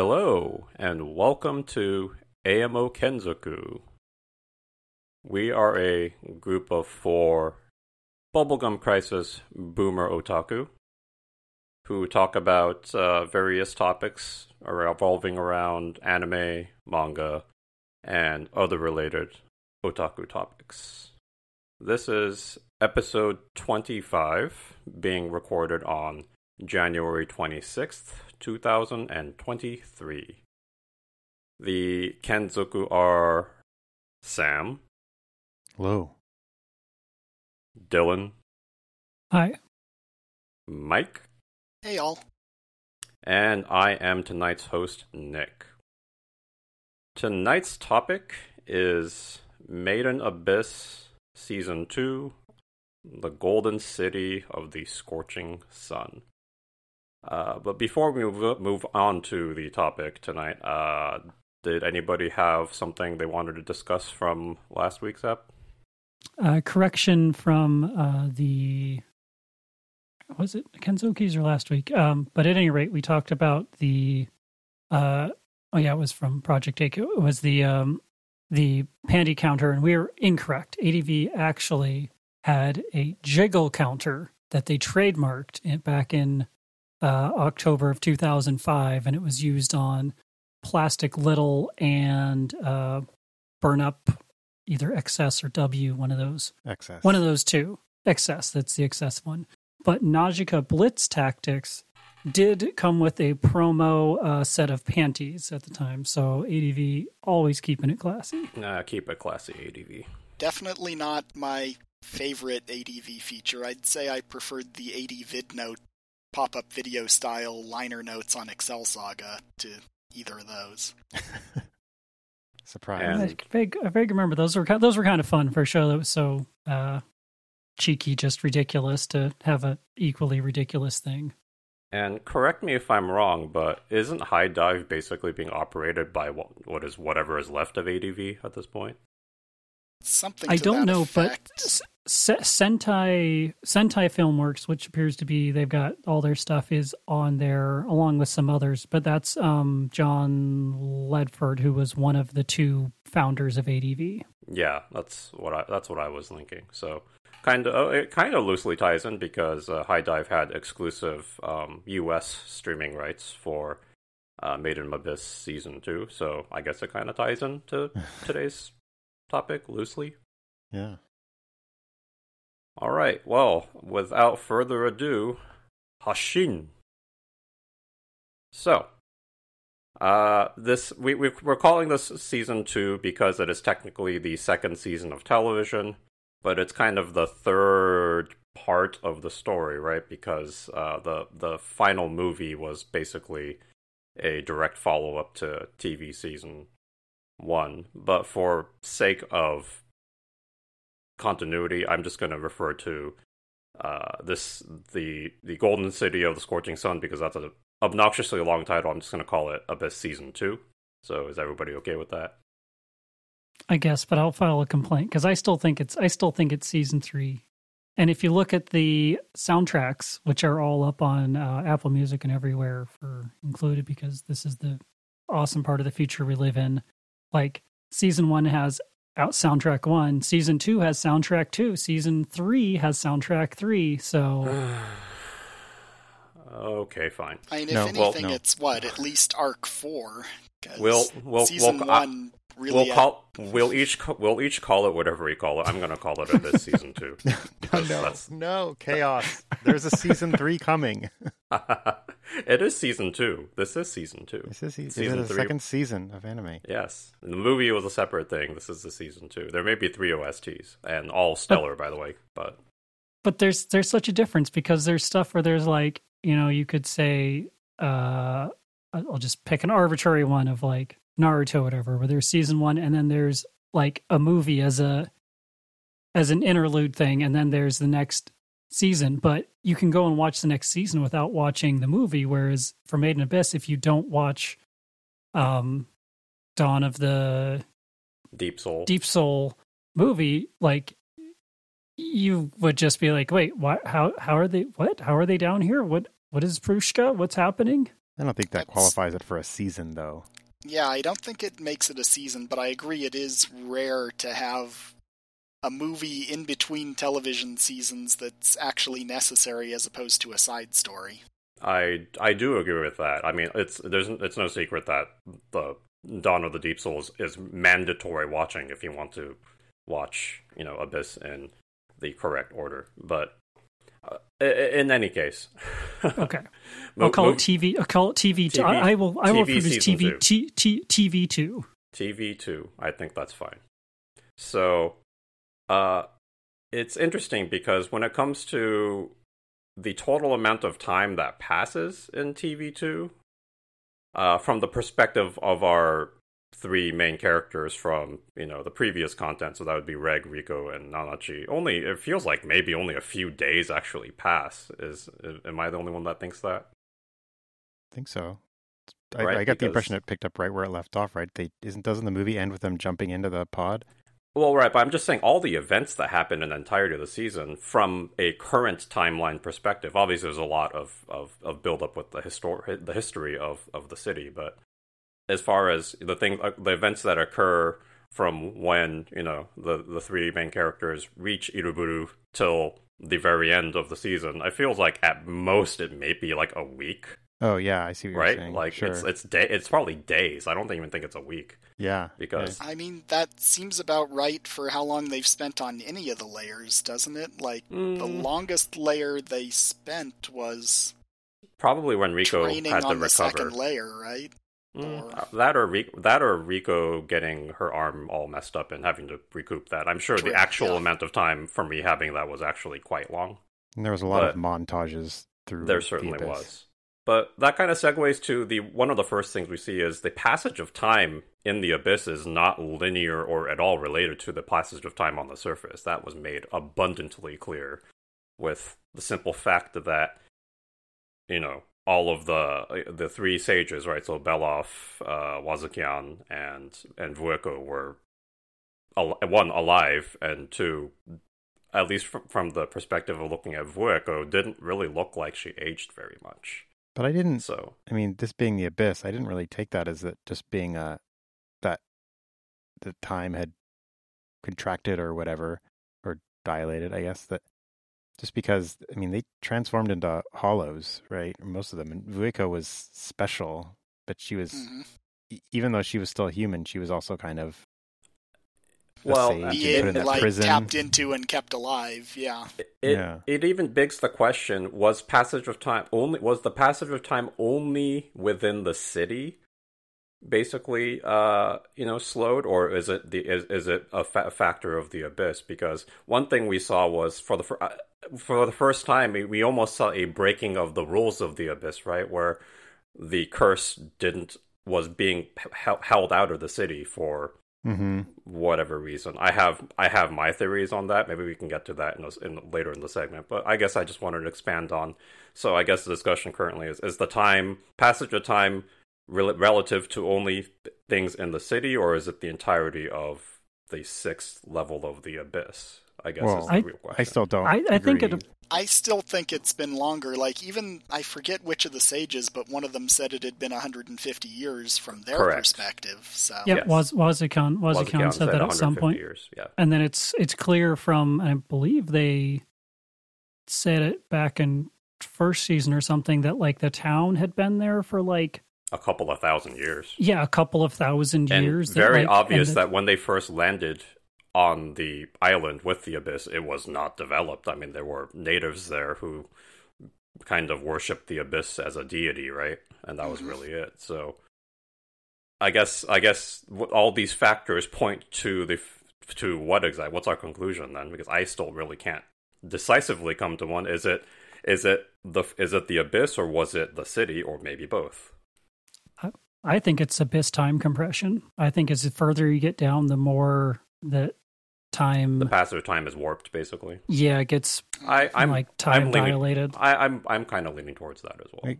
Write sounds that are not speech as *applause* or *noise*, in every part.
Hello, and welcome to AMO Kenzoku. We are a group of four Bubblegum Crisis boomer otaku who talk about uh, various topics revolving around anime, manga, and other related otaku topics. This is episode 25, being recorded on January 26th, 2023. The Kenzoku are Sam, Hello. Dylan, Hi. Mike, Hey, y'all. and I am tonight's host, Nick. Tonight's topic is Made in Abyss Season 2 The Golden City of the Scorching Sun. Uh, but before we move, move on to the topic tonight, uh, did anybody have something they wanted to discuss from last week's ep? Uh, correction from uh, the was it Kenzoki's or last week? Um, but at any rate, we talked about the. Uh, oh yeah, it was from Project Take. It was the um, the pandy counter, and we were incorrect. ADV actually had a jiggle counter that they trademarked back in uh, October of 2005, and it was used on plastic little and uh, burn up either XS or W, one of those. Excess. One of those two. XS, that's the XS one. But Najika Blitz Tactics did come with a promo uh, set of panties at the time. So ADV always keeping it classy. Nah, keep it classy, ADV. Definitely not my favorite ADV feature. I'd say I preferred the AD VidNote pop up video style liner notes on Excel Saga to either of those. *laughs* Surprise. And- I vague, I vague remember those were those were kind of fun for a show that was so uh, cheeky, just ridiculous to have an equally ridiculous thing. And correct me if I'm wrong, but isn't HIDIVE basically being operated by what, what is whatever is left of ADV at this point? Something I to don't that know, effect. but S- S- Sentai Sentai Filmworks, which appears to be they've got all their stuff is on there along with some others, but that's um, John Ledford, who was one of the two founders of ADV. Yeah, that's what I that's what I was linking. So kind of it kind of loosely ties in because uh, HIDIVE had exclusive um, U.S. streaming rights for uh, Made in Abyss season two. So I guess it kind of ties into *laughs* today's topic loosely. yeah. All right. Well, without further ado, Hashin. So, uh, this we, we we're calling this season two because it is technically the second season of television, but it's kind of the third part of the story, right? Because uh, the the final movie was basically a direct follow up to TV season one, but for sake of continuity, I'm just going to refer to uh, this the the Golden City of the Scorching Sun because that's an obnoxiously long title. I'm just going to call it Abyss Season Two. So is everybody okay with that? I guess, but I'll file a complaint because I still think it's I still think it's season three. And if you look at the soundtracks, which are all up on uh, Apple Music and everywhere for included, because this is the awesome part of the future we live in. Like season one has out soundtrack one, season two has soundtrack two, season three has soundtrack three. So *sighs* okay, fine. I mean, if No, anything, well, no. it's what at least arc four. We'll we'll season we'll, one really. we'll had- call we'll each we'll each call it whatever we call it. I'm going to call it Abyss Season Two. *laughs* no, no, no, chaos. There's a season three coming. *laughs* *laughs* it is Season Two. This is Season Two. This is, is Season it a three. second season of anime. Yes, the movie was a separate thing. This is the season two. There may be three OSTs, and all stellar, by the way. But but there's there's such a difference because there's stuff where there's like you know you could say uh i'll just pick an arbitrary one of like naruto or whatever where there's season one and then there's like a movie as a as an interlude thing and then there's the next season but you can go and watch the next season without watching the movie whereas for made in abyss if you don't watch um dawn of the Deep Soul. deep soul movie like you would just be like wait what how how are they what how are they down here what what is prushka what's happening I don't think that That's- qualifies it for a season, though. Yeah, I don't think it makes it a season, but I agree it is rare to have a movie in between television seasons that's actually necessary as opposed to a side story. I I do agree with that. I mean, it's there's it's no secret that the Dawn of the Deep Souls is mandatory watching if you want to watch, you know, Abyss in the correct order. But uh, i- i- in any case, *laughs* Okay. Mo- I'll call mo- it TV. I'll call it TV. TV I, I will. I will TV produce season TV. T, T, TV two. TV two. I think that's fine. So, uh, it's interesting because when it comes to the total amount of time that passes in TV two, uh, from the perspective of our three main characters from you know the previous content, so that would be Reg, Riko, and Nanachi. Only it feels like maybe only a few days actually pass. Is am I the only one that thinks that? I think so. I, Right, I got the impression it picked up right where it left off. Right? They isn't doesn't the movie end with them jumping into the pod? Well, right, but I'm just saying all the events that happen in the entirety of the season from a current timeline perspective. Obviously, there's a lot of of, of build up with the histor- the history of, of the city, but as far as the thing, uh, the events that occur from when you know the the three main characters reach Iruburu till the very end of the season, I feels like at most it may be like a week, Oh yeah, I see what right? you're saying. Like sure. it's it's day, it's probably days. I don't even think it's a week. yeah, because- I mean, that seems about right for how long they've spent on any of the layers, doesn't it? Like, the Mm, longest layer they spent was probably when Riko training had to on the recover. second layer, right? Mm, Or- uh, that or Ri- that or Riko getting her arm all messed up and having to recoup that. I'm sure True, the actual yeah. amount of time from rehabbing that was actually quite long. And there was a lot of montages through. There certainly Abyss. was. But that kind of segues to the one of the first things we see is the passage of time in the abyss is not linear or at all related to the passage of time on the surface. That was made abundantly clear with the simple fact that you know all of the the three sages, right? So Belaf, uh, Wazukyan, and and Vueko were al- one alive, and two, at least from, from the perspective of looking at Vueko, didn't really look like she aged very much. But I didn't. So I mean, this being the abyss, I didn't really take that as that just being a that the time had contracted or whatever or dilated. I guess that just because I mean they transformed into hollows, right? Most of them, and Vueko was special, but she was Mhm. e- even though she was still human, she was also kind of Well, sage Being, in that like, prison. tapped into and kept alive, yeah. it Yeah. it even begs the question: Was passage of time only was the passage of time only within the city? Basically, uh, you know, slowed, or is it the is, is it a fa- factor of the abyss? Because one thing we saw was for the fir- uh, for the first time we, we almost saw a breaking of the rules of the abyss, right? Where the curse didn't was being he- held out of the city for hmm whatever reason. I have I have my theories on that. Maybe we can get to that in, a, in later in the segment. But I guess I just wanted to expand on. So I guess the discussion currently is: is the time passage of time rel- relative to only things in the city, or is it the entirety of the sixth level of the abyss? I guess Well, is the I- real question. I still don't. I, I think it. I still think it's been longer. Like, even, I forget which of the sages, but one of them said it had been 150 years from their Correct. perspective, so. Yeah, Yes. was Wazukyan Wazukyan Wazukyan said that at some point, Years. Yeah. and then it's it's clear from I believe they said it back in first season or something that like the town had been there for like A couple of thousand years. yeah a couple of thousand and years. that, very like, obvious and that when they first landed on the island with the abyss it was not developed. I mean there were natives there who kind of worshipped the abyss as a deity right? And that was Mhm. really it. So i guess i guess all these factors point to the to what exactly what's our conclusion then? Because i still really can't decisively come to one. Is it is it the is it the abyss or was it the city or maybe both? I think it's abyss time compression. I think as the further you get down, the more that time the passage of time is warped basically yeah it gets i i'm like time I'm leaning- dilated. I, I'm I'm kind of leaning towards that as well. Right.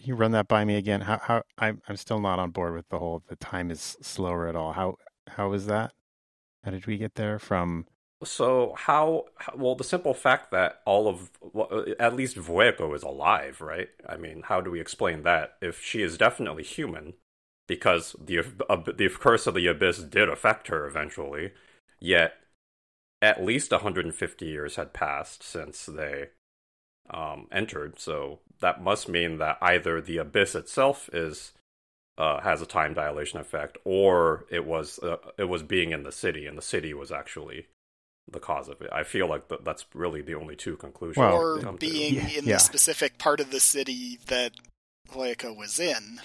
You run that by me again? How how I'm I'm still not on board with the whole the time is slower at all. How how is that? How did we get there from So how? Well, the simple fact that all of well, at least Vueko is alive, right? I mean, how do we explain that? If she is definitely human, because the uh, the curse of the abyss did affect her eventually, yet at least 150 years had passed since they um, entered. So that must mean that either the abyss itself is uh, has a time dilation effect, or it was uh, it was being in the city, and the city was actually the cause of it. I feel like th- that's really the only two conclusions. Well, or being Yeah, in yeah. the specific part of the city that Vueko was in.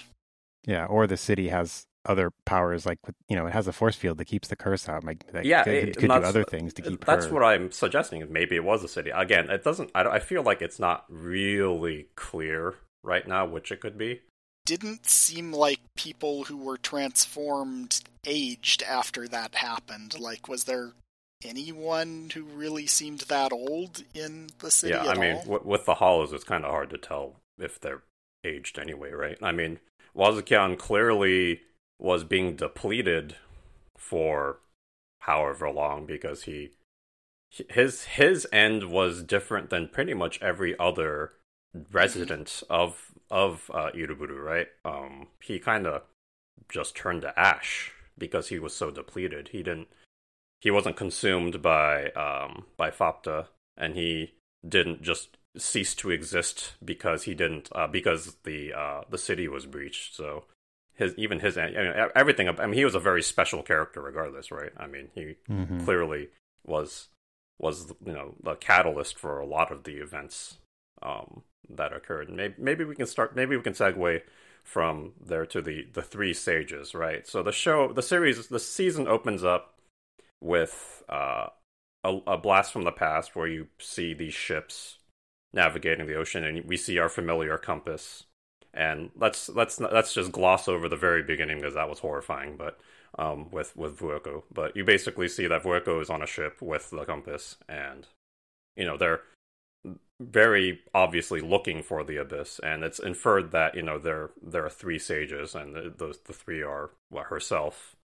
Yeah, or the city has other powers, like you know, it has a force field that keeps the curse out. Like, that yeah, could, it- could do that's- other things to uh, keep That's her. what I'm suggesting. Maybe it was a city. Again, it doesn't. I, I feel like it's not really clear right now which it could be. Didn't seem like people who were transformed aged after that happened. Like, was there anyone who really seemed that old in the city yeah, I mean, all? w- with the hollows, it's kind of hard to tell if they're aged anyway, right? I mean, Wazukyan clearly was being depleted for however long because he his his end was different than pretty much every other resident of of uh, Iruburu, right? Um, he kind of just turned to ash because he was so depleted. He didn't he wasn't consumed by um by Faputa, and he didn't just cease to exist because he didn't uh, because the uh, the city was breached. So his even his I mean, everything. I mean, he was a very special character, regardless, right? I mean, he Mhm. clearly was was you know the catalyst for a lot of the events um, that occurred. Maybe maybe we can start. Maybe we can segue from there to the the three sages, right? So the show, the series, the season opens up with uh, a, a blast from the past where you see these ships navigating the ocean, and we see our familiar compass. And let's let's let's just gloss over the very beginning because that was horrifying. But um, with with Vueko, but you basically see that Vueko is on a ship with the compass, and you know they're very obviously looking for the abyss, and it's inferred that you know there there are three sages, and the, those the three are herself,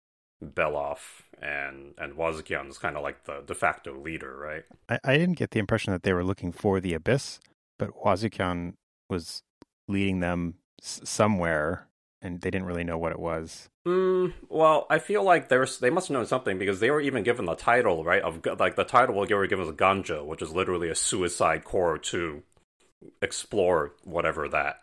Belaf, and and Wazukyan is kind of like the de facto leader, right? I, I didn't get the impression that they were looking for the abyss, but Wazukyan was leading them somewhere, and they didn't really know what it was. Mm, well, I feel like there's they must have known something because they were even given the title, right? Of like the title they were given was Ganja, which is literally a suicide corps to explore whatever that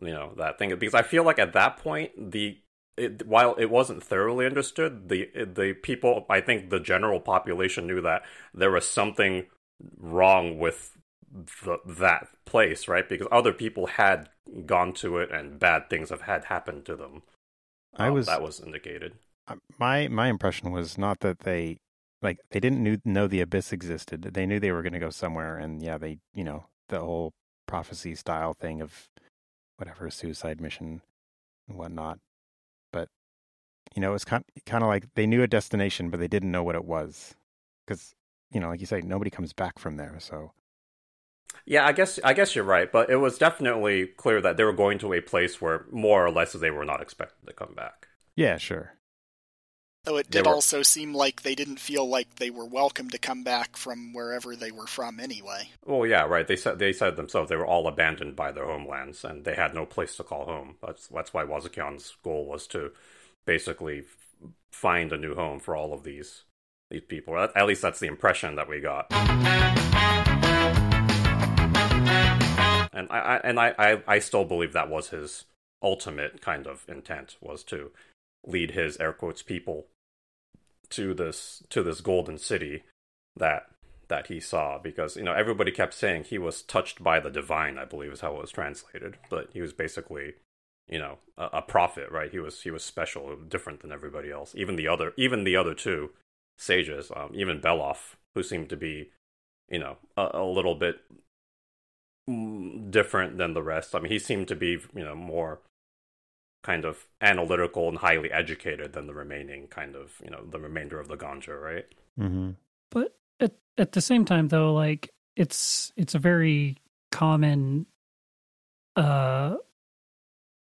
you know that thing. Because I feel like at that point the it, while it wasn't thoroughly understood, the the people I think the general population knew that there was something wrong with the, that place, right? Because other people had gone to it and bad things have had happened to them. I Um, was that was indicated. my my impression was not that they like they didn't knew, know the abyss existed. They knew they were going to go somewhere, and yeah, they you know the whole prophecy style thing of whatever suicide mission and whatnot. But you know, it was kind kind of like they knew a destination, but they didn't know what it was because you know, like you say, nobody comes back from there. So Yeah, I guess I guess you're right, but it was definitely clear that they were going to a place where more or less they were not expected to come back. yeah, sure. Though it did were- also seem like they didn't feel like they were welcome to come back from wherever they were from anyway. Well, yeah, right. They said they said themselves they were all abandoned by their homelands and they had no place to call home. That's that's why Wazukyan's goal was to basically find a new home for all of these these people. At, at least that's the impression that we got. And I, I and I, I I still believe that was his ultimate kind of intent was to lead his air quotes people to this to this golden city that that he saw. Because you know everybody kept saying he was touched by the divine i believe is how it was translated. But he was basically you know a, a prophet right? He was he was special different than everybody else. Even the other even the other two sages um, even Belaf who seemed to be you know a, a little bit different than the rest i mean he seemed to be you know more kind of analytical and highly educated than the remaining kind of you know the remainder of the ganja right Mm-hmm. But at at the same time, though, like it's it's a very common, uh,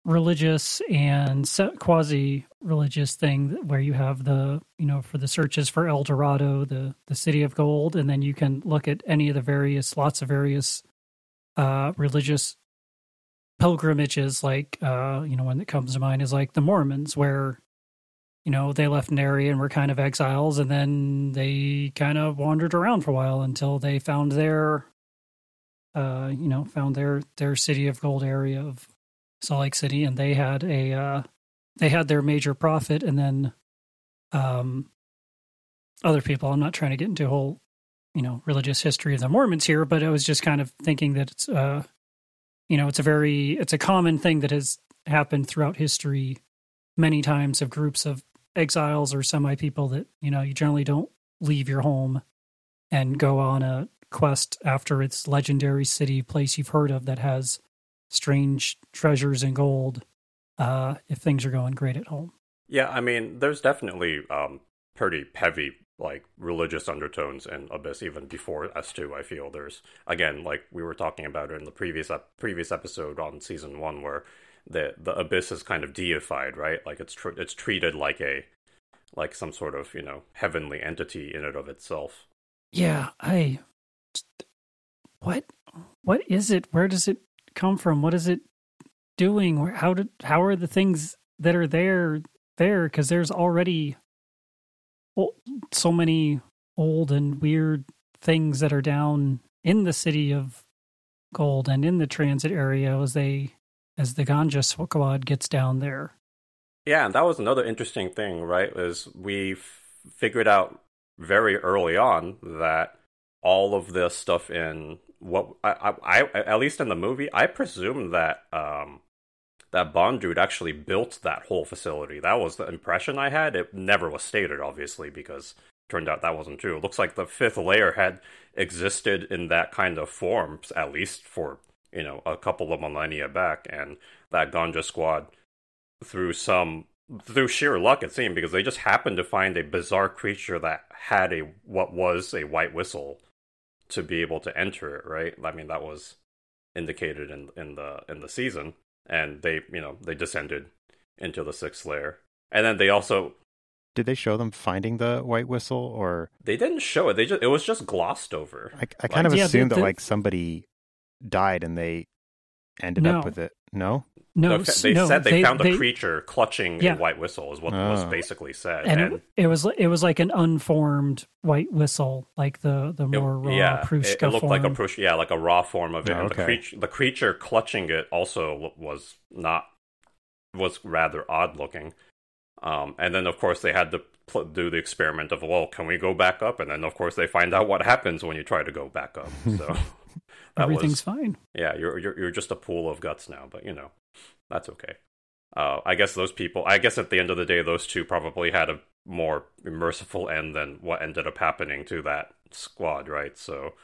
religious and quasi religious thing where you have the you know for the searches for El Dorado, the the city of gold, and then you can look at any of the various lots of various uh, religious pilgrimages. Like uh, you know, one that comes to mind is like the Mormons, where you know they left an area and were kind of exiles, and then they kind of wandered around for a while until they found their uh, you know found their their city of gold area of Salt Lake City, and they had a uh, they had their major prophet, and then um, other people. I'm not trying to get into a whole you know religious history of the Mormons here, but I was just kind of thinking that it's uh, you know it's a very it's a common thing that has happened throughout history many times of groups of exiles or semi people that you know you generally don't leave your home and go on a quest after its legendary city place you've heard of that has strange treasures and gold uh, if things are going great at home. Yeah, I mean, there's definitely um, pretty heavy like religious undertones in Abyss even before S2. I feel there's again like we were talking about in the previous ep- previous episode on season one where the the Abyss is kind of deified, right? Like it's tr- it's treated like a like some sort of you know heavenly entity in and of itself. Yeah, I what what is it? Where does it come from? What is it doing? How did how are the things that are there there? Because there's already so many old and weird things that are down in the city of gold and in the transit area as they as the ganja squad gets down there. Yeah, and that was another interesting thing, right? Is we f- figured out very early on that all of this stuff in what I, I, I at least in the movie, I presume that um, that Bondrewd actually built that whole facility. That was the impression I had. It never was stated, obviously, because turned out that wasn't true. It looks like the fifth layer had existed in that kind of form, at least for you know a couple of millennia back, and that Ganja Squad, through some through sheer luck, it seemed, because they just happened to find a bizarre creature that had a what was a white whistle to be able to enter it, right? I mean, that was indicated in in the in the season, and they you know they descended into the sixth layer, and then they also did they show them finding the white whistle or they didn't show it. They just it was just glossed over. I, I kind like, of assumed yeah, that like somebody died and they ended no. up with it. No, no, they no, said they, they found they, a creature clutching yeah. a white whistle. Is what oh. was basically said, and, and, it was it was like an unformed white whistle, like the the more it, raw yeah, Prushka it, it looked form. like a Prushka, yeah, like a raw form of it. Oh, okay. the creature the creature clutching it also was not was rather odd looking. Um, and then of course they had to pl- do the experiment of well, can we go back up? And then of course they find out what happens when you try to go back up. So. *laughs* *laughs* everything's was, fine. Yeah, you're, you're you're just a pool of guts now, but you know that's okay. Uh, I guess those people. I guess at the end of the day, those two probably had a more merciful end than what ended up happening to that squad, right? So,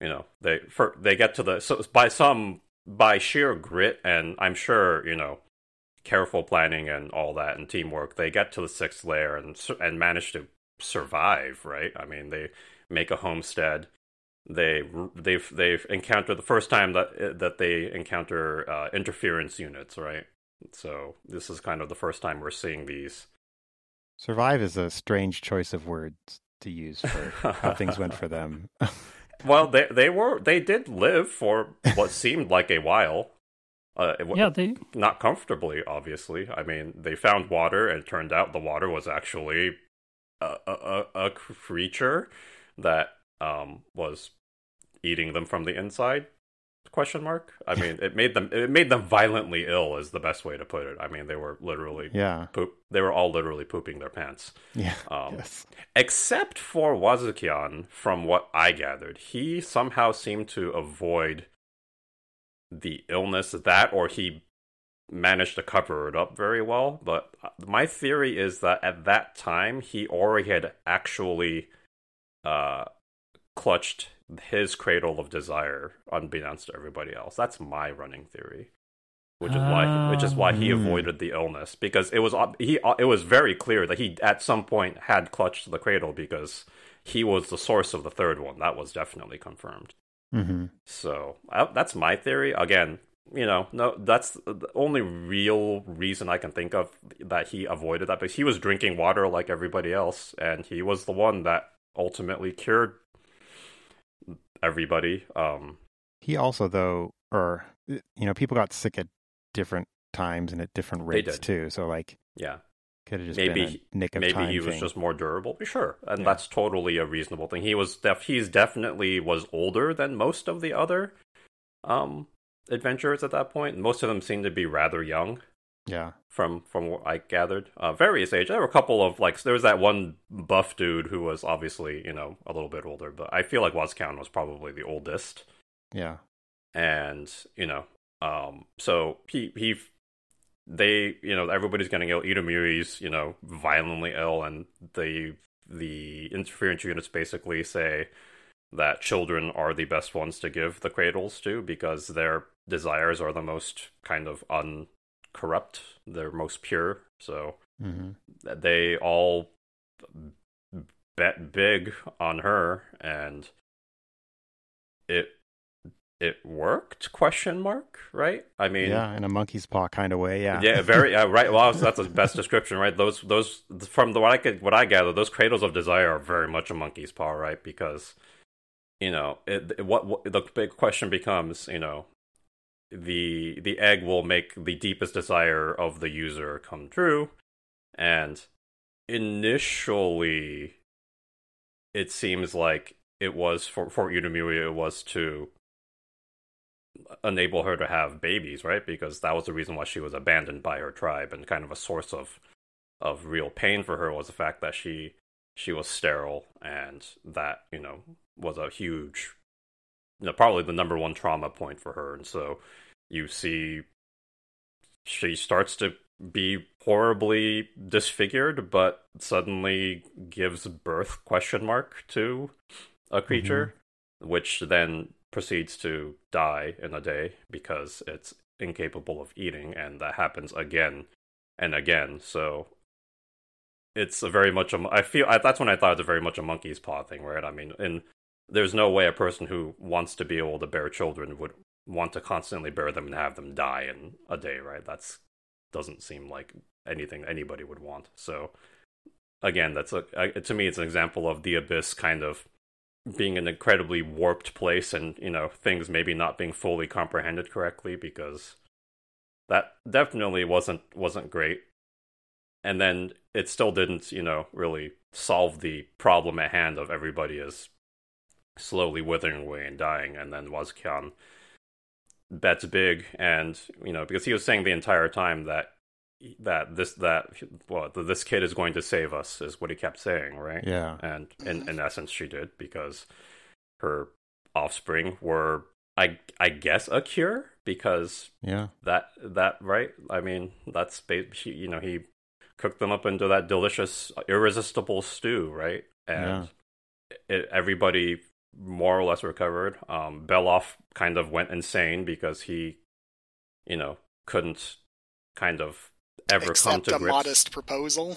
you know, they for, they get to the so by some by sheer grit and I'm sure you know careful planning and all that and teamwork, they get to the sixth layer and and manage to survive, right? I mean, they make a homestead they they've they've encountered the first time that that they encounter uh, interference units, right? So this is kind of the first time we're seeing these. Survive is a strange choice of words to use for how things went for them. *laughs* *laughs* well, they they were they did live for what seemed like a while. Uh, yeah, they not comfortably. Obviously, I mean, they found water, and turned out the water was actually a a, a creature that um, was eating them from the inside? Question mark? I mean it made them it made them violently ill is the best way to put it. I mean they were literally yeah. poop they were all literally pooping their pants. Yeah. Um, *laughs* yes. except for Wazukyan from what i gathered he somehow seemed to avoid the illness that or he managed to cover it up very well. But uh, my theory is that at that time he already had actually uh clutched his cradle of desire unbeknownst to everybody else. That's my running theory. Which is why which is why he ah. avoided the illness because it was he it was very clear that he at some point had clutched the cradle because he was the source of the third one. That was definitely confirmed. Mm-hmm. So that's my theory. Again, you know, no, that's the only real reason I can think of that he avoided that because he was drinking water like everybody else, and he was the one that ultimately cured everybody. Um, he also, though, or you know, people got sick at different times and at different rates too. So, like, yeah, could have just maybe nick of maybe he was thing. just more durable. Sure, and Yeah. that's totally a reasonable thing. He was def- he's definitely was older than most of the other um adventurers at that point. Most of them seemed to be rather young yeah, from from what I gathered. Uh, various age. There were a couple of like there was that one buff dude who was obviously you know a little bit older, but I feel like Wazukyan was probably the oldest. yeah, and you know um so he he they you know everybody's getting ill Itamuri's you know violently ill and the the interference units basically say that children are the best ones to give the cradles to because their desires are the most kind of uncorrupt they're most pure. So hmm they all bet big on her and it it worked question mark right? I mean yeah, in a monkey's paw kind of way. Yeah, yeah very yeah, right. Well *laughs* that's the best description right? Those those from the what i could what i gather those cradles of desire are very much a monkey's paw right? Because you know it, it- what, what the big question becomes you know the the egg will make the deepest desire of the user come true. And initially it seems like it was for for Udemuri it was to enable her to have babies right? Because that was the reason why she was abandoned by her tribe and kind of a source of of real pain for her was the fact that she she was sterile and that you know was a huge you know probably the number one trauma point for her. And so you see she starts to be horribly disfigured but suddenly gives birth question mark to a mm-hmm. creature which then proceeds to die in a day because it's incapable of eating and that happens again and again. So it's a very much a i feel I, that's when i thought it was very much a monkey's paw thing right? I mean and there's no way a person who wants to be able to bear children would want to constantly bear them and have them die in a day right? That's doesn't seem like anything anybody would want. So again that's a to me it's an example of the abyss kind of being an incredibly warped place and you know things maybe not being fully comprehended correctly because that definitely wasn't wasn't great. And then it still didn't you know really solve the problem at hand of everybody is slowly withering away and dying and then Wazukyan bets big and you know because he was saying the entire time that that this that well this kid is going to save us is what he kept saying right? Yeah, and in, in essence she did because her offspring were i i guess a cure because yeah. that that right? I mean that's she, you know he cooked them up into that delicious irresistible stew right? And it, everybody more or less recovered um Belaf kind of went insane because he you know couldn't kind of ever come Accept to a grips modest proposal.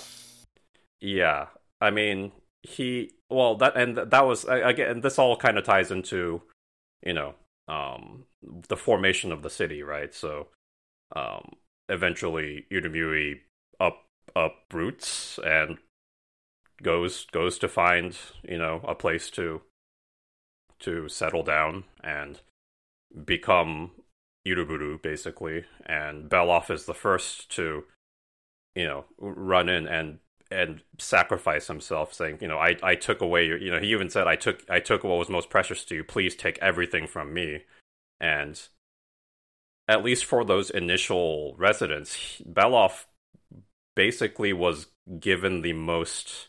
yeah, I mean, he well that and that was again. This all kind of ties into, you know, um, the formation of the city, right? So, um, eventually, Udemuri up uproots and goes goes to find you know a place to to settle down and become Uruburu basically, and Belaf is the first to you know run in and and sacrifice himself saying you know i i took away your you know he even said i took i took what was most precious to you. Please take everything from me. And at least for those initial residents Belaf basically was given the most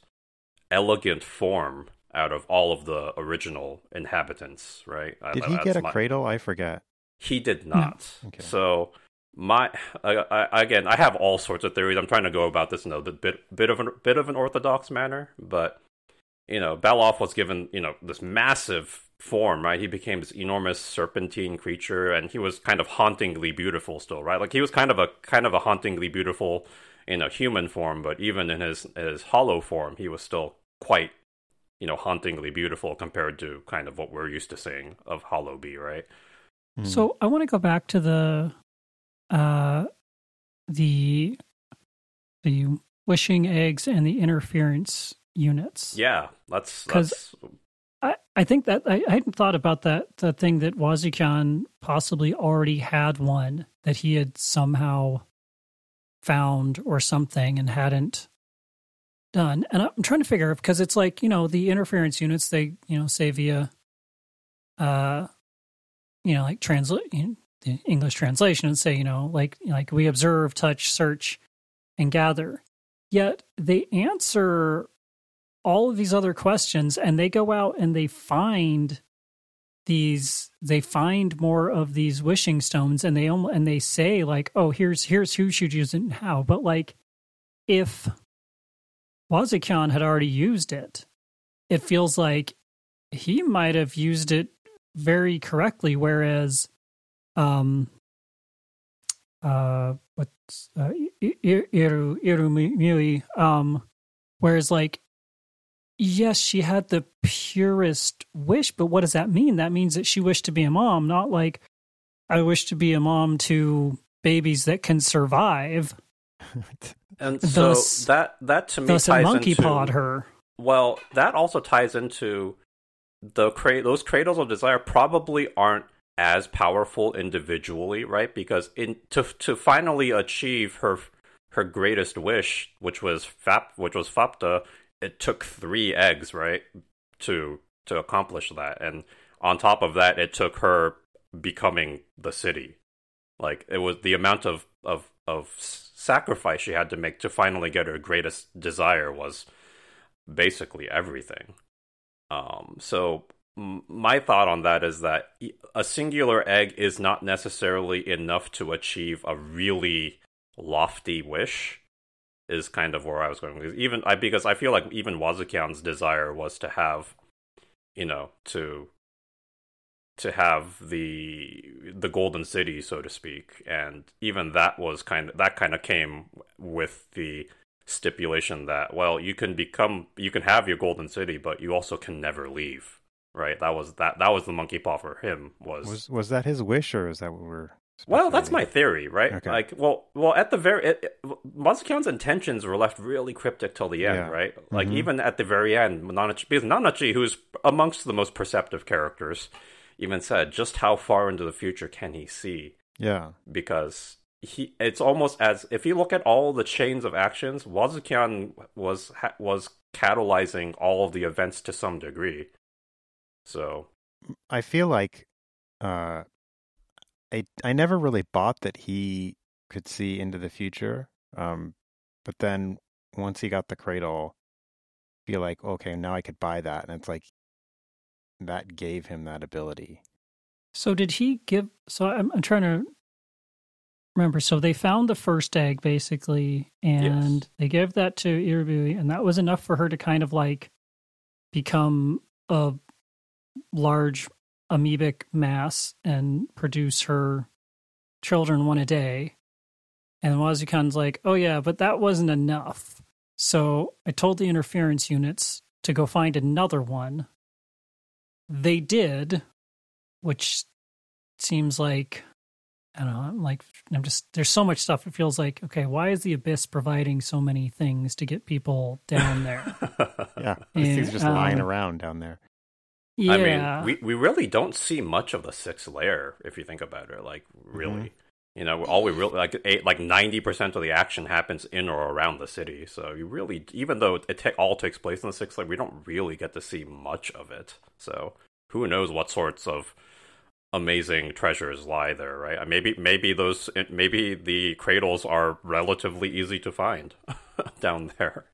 elegant form out of all of the original inhabitants right I- Did he get a my- cradle? I forget. he did not. Okay. So my I, I, again, I have all sorts of theories. I'm trying to go about this in a bit bit, bit of an bit of an orthodox manner, but you know, Belaf was given you know this massive form, right? He became this enormous serpentine creature, and he was kind of hauntingly beautiful still, right? Like he was kind of a kind of a hauntingly beautiful in a human form, but even in his his hollow form, he was still quite you know hauntingly beautiful compared to kind of what we're used to seeing of Hollow Bee, right? Mhm. So I want to go back to the uh the the wishing eggs and the interference units. Yeah, that's 'Cause- because I, I think that I, I hadn't thought about that the thing that Wazukyan possibly already had one that he had somehow found or something and hadn't done. And I'm trying to figure because it's like, you know, the interference units they, you know, say via uh you know, like translate you know, the English translation and say, you know, like like we observe, touch, search, and gather. Yet they answer all of these other questions and they go out and they find these they find more of these wishing stones and they and they say like oh here's here's who should use it and how but like if Wazukyan had already used it it feels like he might have used it very correctly whereas um uh what's uh Iru Irumyuui um whereas like yes, she had the purest wish, but what does that mean? That means that she wished to be a mom, not like I wish to be a mom to babies that can survive. *laughs* and so Thus- that that to me Thus, a ties monkey into pawed her. well, that also ties into the cra- those cradles of desire probably aren't as powerful individually, right? Because in to to finally achieve her her greatest wish, which was Fap, which was Faputa, it took three eggs, right, to to accomplish that, and on top of that, it took her becoming the city. Like it was the amount of of of sacrifice she had to make to finally get her greatest desire was basically everything. Um, so my thought on that is that a singular egg is not necessarily enough to achieve a really lofty wish. Is kind of where I was going. Because Even I because I feel like even Wazukyan's desire was to have, you know, to to have the the golden city, so to speak, and even that was kind of that kind of came with the stipulation that well you can become you can have your golden city but you also can never leave right that was that that was the monkey paw for him was, Was was that his wish, or is that what we're? well that's my theory right Okay. like well well at the very it, intentions were left really cryptic till the end Yeah. right like Mhm. even at the very end Nanachi, because Nanachi who's amongst the most perceptive characters even said just how far into the future can he see? Yeah, because he it's almost as if you look at all the chains of actions Wazukyan was was catalyzing all of the events to some degree. So I feel like uh, I I never really bought that he could see into the future. Um, but then once he got the cradle, I feel like okay, now I could buy that, and it's like that gave him that ability. So did he give? So I'm, I'm trying to remember. So they found the first egg basically, and Yes. they gave that to Irumyuui, and that was enough for her to kind of like become a large amoebic mass and produce her children one a day. And Wazukyan's like, oh yeah, but that wasn't enough. So I told the interference units to go find another one. They did, which seems like I don't know. I'm like I'm just there's so much stuff. It feels like okay, why is the abyss providing so many things to get people down there? *laughs* *laughs* Yeah, these things Yeah, just lying um, around down there. yeah, I mean, we, we really don't see much of the sixth layer if you think about it. Like, really, you know, all we really like eight, like ninety percent of the action happens in or around the city. So you really, even though it all takes place in the sixth layer, we don't really get to see much of it. So who knows what sorts of amazing treasures lie there, right? Uh, Maybe maybe those maybe the cradles are relatively easy to find *laughs* down there.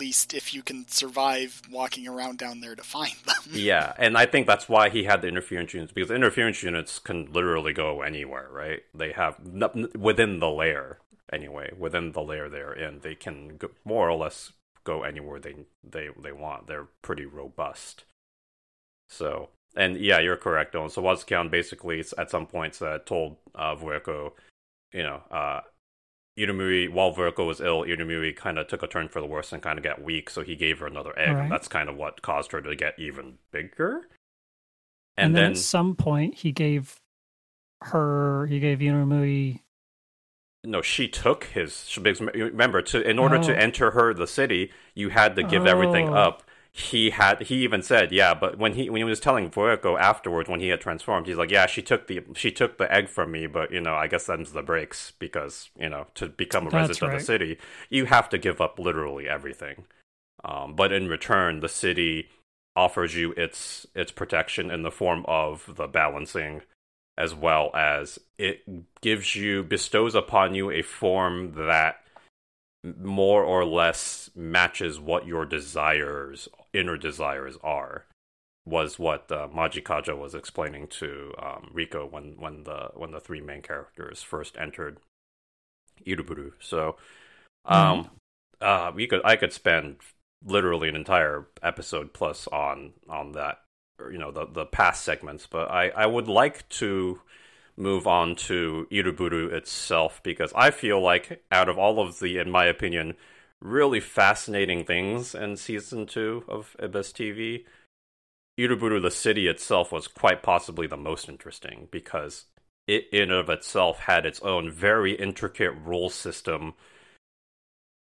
Least if you can survive walking around down there to find them. *laughs* Yeah, and I think that's why he had the interference units because interference units can literally go anywhere, right? They have within the layer anyway, within the layer they're in, they can go, more or less go anywhere they they they want. They're pretty robust. So, and yeah, you're correct, Dylan. So Wazukyan basically at some points uh, told uh, Vueko, you know, uh, Irumyuui, while Vueko was ill, Irumyuui kind of took a turn for the worse and kind of got weak, so he gave her another egg, Right. and that's kind of what caused her to get even bigger. and, And, then, then, at some point he gave her. He gave Yunamui. No, she took his. Remember, to in order Oh. to enter her the city, you had to give everything Oh. up. He had. He even said, "Yeah," but when he when he was telling Vueko afterwards, when he had transformed, he's like, "Yeah, she took the she took the egg from me, but you know, I guess that's the breaks because you know to become a That's resident of the city, you have to give up literally everything. Um, but in return, the city offers you its its protection in the form of the balancing as well as it gives you bestows upon you a form that more or less matches what your desires inner desires are was what uh, Majikaja was explaining to um, Riko when when the when the three main characters first entered Iruburu. So um uh we could I could spend literally an entire episode plus on on that you know the the past segments but i i would like to move on to iruburu itself because i feel like out of all of the in my opinion really fascinating things in season 2 of Abyss tv iruburu the city itself was quite possibly the most interesting because it in of itself had its own very intricate rule system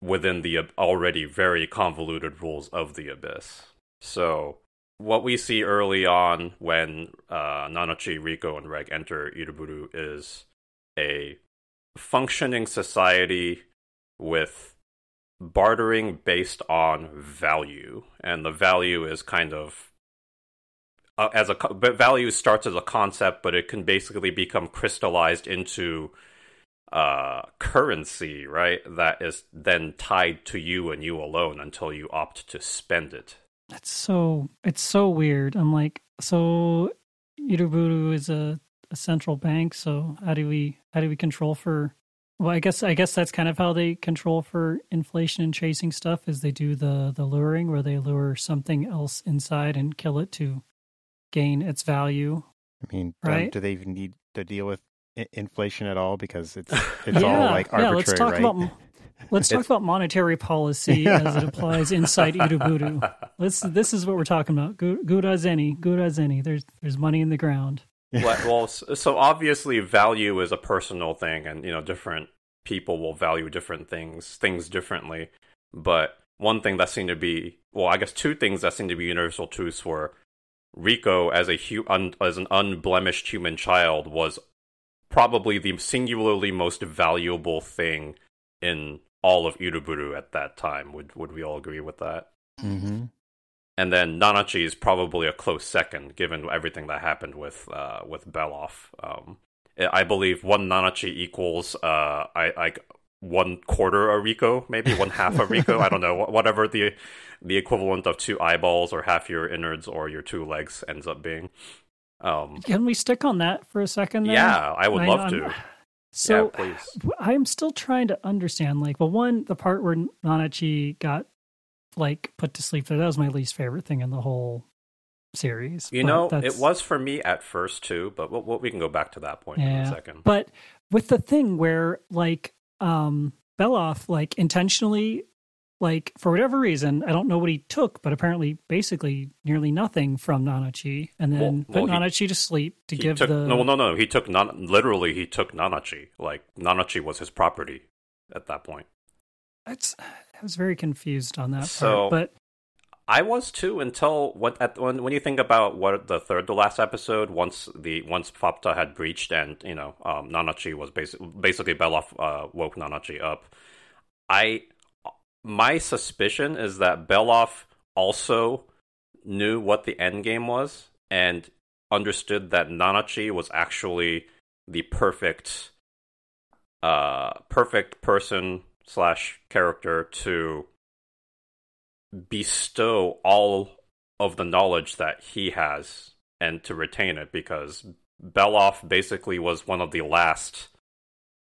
within the already very convoluted rules of the abyss. So, what we see early on when uh, Nanachi, Riko, and Reg enter Iruburu is a functioning society with bartering based on value, and the value is kind of uh, as a but value starts as a concept, but it can basically become crystallized into uh currency right that is then tied to you and you alone until you opt to spend it It's so it's so weird. I'm like, so Iruburu is a, a central bank. So how do we how do we control for? Well, I guess I guess that's kind of how they control for inflation and chasing stuff. Is they do the the luring where they lure something else inside and kill it to gain its value. I mean, um, do they even need to deal with inflation at all? Because it's *laughs* it's yeah, all like arbitrary, yeah. Let's talk right? about let's talk about monetary policy *laughs* as it applies inside Iruburu. Let's. This is what we're talking about. Gu- Gurazeni, Gurazeni. There's there's money in the ground. well, well so obviously value is a personal thing and you know different people will value different things things differently but one thing that seemed to be well i guess two things that seemed to be universal truths were riko as a hu- un- as an unblemished human child was probably the singularly most valuable thing in all of Iruburu at that time would would we all agree with that hmm and then Nanachi is probably a close second, given everything that happened with uh, with Belaf. Um, I believe one Nanachi equals uh, I like one quarter a Riko, maybe one half a Riko. I don't know, whatever the the equivalent of two eyeballs or half your innards or your two legs ends up being. Um, Can we stick on that for a second? There? yeah, I would I- love I'm- to. So yeah. I'm still trying to understand. Like, well, one, the part where Nanachi got like put to sleep. That was my least favorite thing in the whole series. You know, it was for me at first too, but we'll, we'll- we can go back to that point in a second. But with the thing where like um Belaf like intentionally like for whatever reason, I don't know what he took, but apparently basically nearly nothing from Nanachi and then Well- put well, he- Nanachi to sleep to give took, the no, no, no. He took non, literally. He took Nanachi. Like Nanachi was his property at that point. It's I was very confused on that So- part. But I was too until what at when when you think about what the third to last episode once the once Faputa had breached and you know um, Nanachi was basically basically Belaf uh, woke Nanachi up. I my suspicion is that Belaf also knew what the end game was and understood that Nanachi was actually the perfect uh perfect person slash character to bestow all of the knowledge that he has and to retain it because Belaf basically was one of the last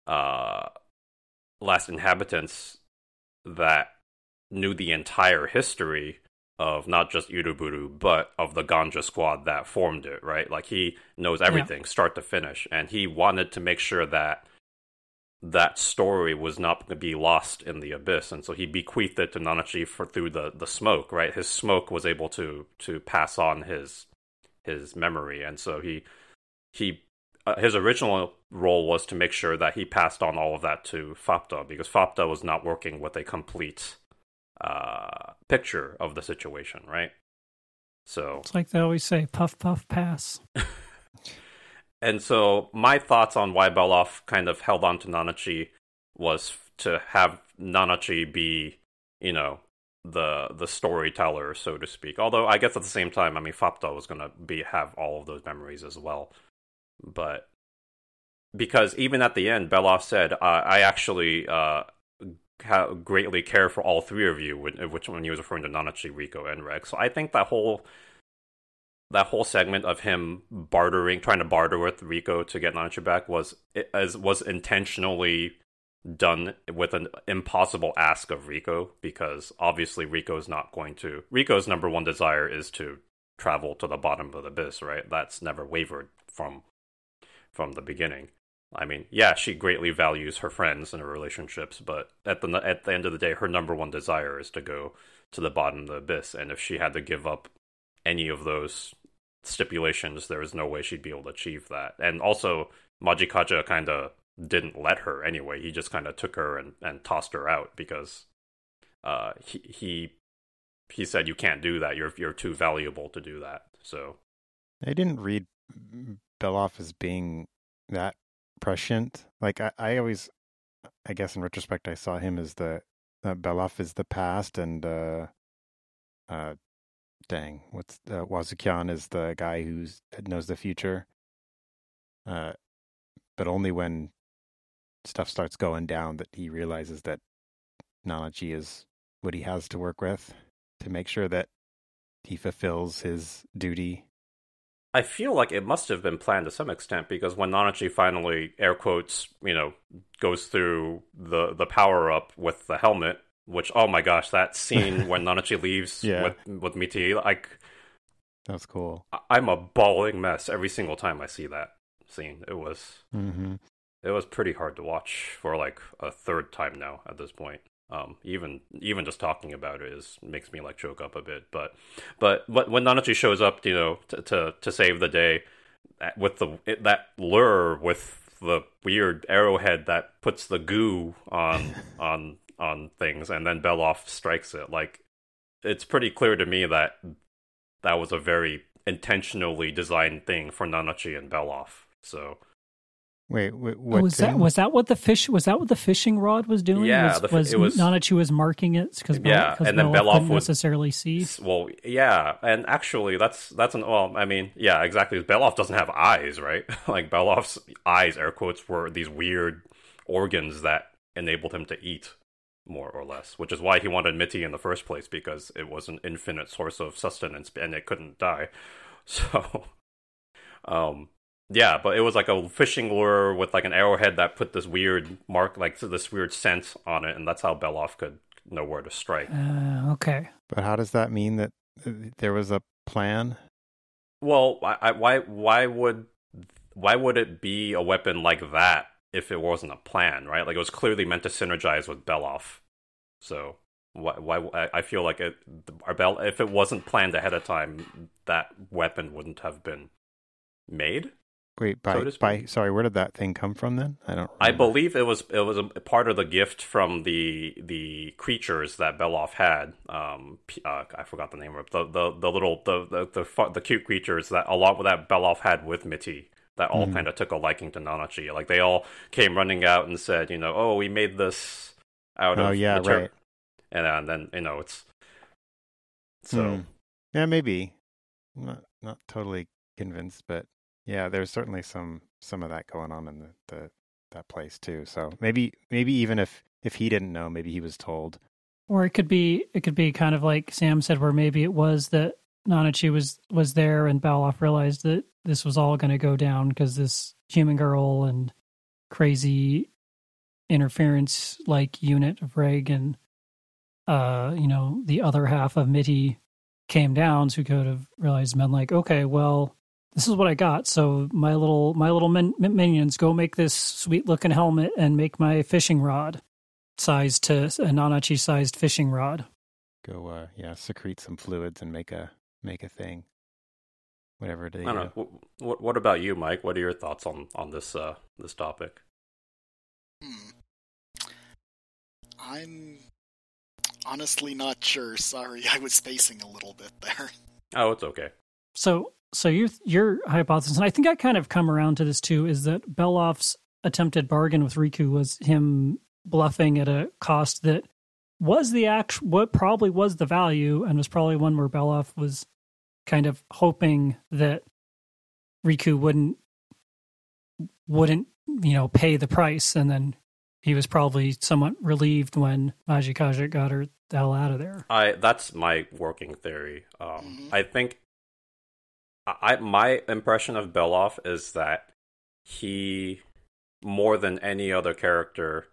uh last inhabitants that knew the entire history of not just Iruburu but of the Ganja squad that formed it, right? Like he knows everything start to finish and he wanted to make sure that that story was not going to be lost in the abyss, and so he bequeathed it to Nanachi for through the, the smoke. Right, his smoke was able to to pass on his his memory, and so he he uh, his original role was to make sure that he passed on all of that to Faputa because Faputa was not working with a complete uh, picture of the situation, right? So It's like they always say, puff, puff, pass. *laughs* And so my thoughts on why Belaf kind of held on to Nanachi was to have Nanachi be, you know, the the storyteller, so to speak. Although I guess at the same time, I mean, Faputa was gonna be have all of those memories as well. But because even at the end, Belaf said, uh, "I actually uh, greatly care for all three of you," which when he was referring to Nanachi, Riko, and Reg. So I think that whole that whole segment of him bartering, trying to barter with Riko to get Nanachi back was as was intentionally done with an impossible ask of Riko because obviously Riko's not going to. Riko's number one desire is to travel to the bottom of the abyss, right? That's never wavered from from the beginning. I mean, yeah, she greatly values her friends and her relationships, but at the at the end of the day, her number one desire is to go to the bottom of the abyss. And if she had to give up any of those stipulations, there is no way she'd be able to achieve that. And also, Majikaja kind of didn't let her anyway. He just kind of took her and, and tossed her out because uh, he he he said you can't do that. You're you're too valuable to do that. So I didn't read Belaf as being that prescient. Like I, I always, I guess in retrospect, I saw him as the uh, Belaf is the past, and uh, uh, dang, what's uh, Wazukyan is the guy who knows the future. Uh, but only when stuff starts going down that he realizes that Nanachi is what he has to work with to make sure that he fulfills his duty. I feel like it must have been planned to some extent because when Nanachi finally, air quotes, you know, goes through the the power up with the helmet, which oh my gosh, that scene *laughs* when Nanachi leaves Yeah. with with Mitty, like That's cool. I'm a bawling mess every single time I see that scene. It was hmm it was pretty hard to watch for like a third time now at this point. Um, even even just talking about it is makes me like choke up a bit. But but when Nanachi shows up, you know, to to, to save the day uh, with the it, that lure with the weird arrowhead that puts the goo on *laughs* on on things, and then Belaf strikes it. Like it's pretty clear to me that that was a very intentionally designed thing for Nanachi and Beloff. So. Wait, wait Oh, what was that was that what the fish was that what the fishing rod was doing? Yeah, was, the was, it was- Nanachi was marking it because Yeah, and then Belaf couldn't would- necessarily see. Well, yeah, and actually, that's that's an well. I mean, yeah, exactly. Belaf doesn't have eyes, right? *laughs* like Belaf's eyes, air quotes, were these weird organs that enabled him to eat, more or less. Which is why he wanted Mitty in the first place because it was an infinite source of sustenance and it couldn't die. *laughs* So, um, yeah, but it was like a fishing lure with like an arrowhead that put this weird mark, like this weird scent on it, and that's how Belaf could know where to strike. Uh, okay. But how does that mean that uh, there was a plan? Well, I, I, why why would why would it be a weapon like that if it wasn't a plan, right? Like it was clearly meant to synergize with Belaf. So why why I- I feel like it our Bel if it wasn't planned ahead of time, that weapon wouldn't have been made. Wait, by So by sorry, where did that thing come from then? I don't. I believe it was it was a part of the gift from the the creatures that Belaf had. Um, uh, I forgot the name of it. the the the little the the the, the cute creatures that along with that Belaf had with Mitty that all Mhm. kind of took a liking to Nanachi. Like they all came running out and said, you know, oh, we made this out of Oh yeah, mater-" right. and, uh, then you know it's so. Hmm. Yeah, maybe. I'm not not totally convinced, but yeah, there's certainly some some of that going on in the, the that place too. So maybe maybe even if if he didn't know, maybe he was told. Or it could be it could be kind of like Sam said, where maybe it was that Nanachi was was there and Belaf realized that this was all going to go down because this human girl and crazy interference like unit of Reg and uh you know the other half of Mitty came down, so he could have realized men like okay, well this is what I got. So my little my little min- minions go make this sweet looking helmet and make my fishing rod sized to a Nanachi sized fishing rod. Go uh yeah, secrete some fluids and make a make a thing. whatever they I don't know. What, what about you, Mike? What are your thoughts on on this uh this topic? Hmm. I'm honestly not sure. Sorry, *laughs* I was spacing a little bit there. Oh, it's okay. So, so your your hypothesis, and I think I kind of come around to this too, is that Belaf's attempted bargain with Riko was him bluffing at a cost that was the act what probably was the value, and was probably one where Belaf was kind of hoping that Riko wouldn't wouldn't you know pay the price, and then he was probably somewhat relieved when Majikaja got her the hell out of there. I that's my working theory. Um, Mhm. I think I my impression of Belaf is that he more than any other character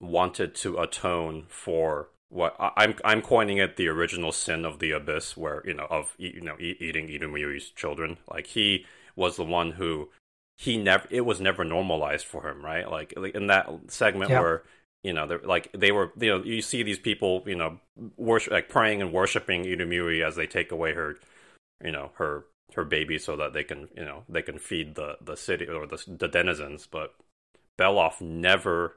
wanted to atone for what I'm I'm coining it the original sin of the abyss, where you know of you know eating Inumi's children. Like he was the one who he never it was never normalized for him, right? Like in that segment Yeah. where you know they're like they were you know you see these people you know worship like praying and worshiping Irumyuui as they take away her you know her her baby so that they can you know they can feed the the city or the the denizens but Belaf never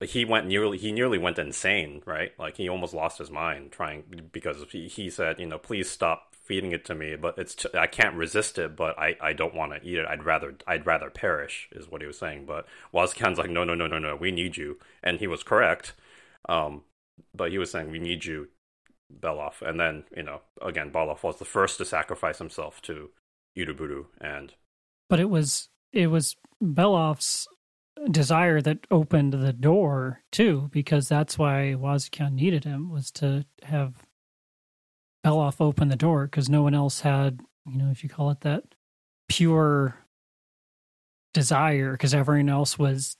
he went nearly he nearly went insane right? Like he almost lost his mind trying because he, he said you know please stop feeding it to me but it's t- I can't resist it but I, I don't want to eat it. I'd rather I'd rather perish is what he was saying but Wazukyan's like no no no no no we need you and he was correct um but he was saying we need you Belaf and then you know again Belaf was the first to sacrifice himself to Iruburu and but it was it was Belaf's desire that opened the door too, because that's why Wazukyan needed him was to have Belaf open the door because no one else had, you know, if you call it that, pure desire because everyone else was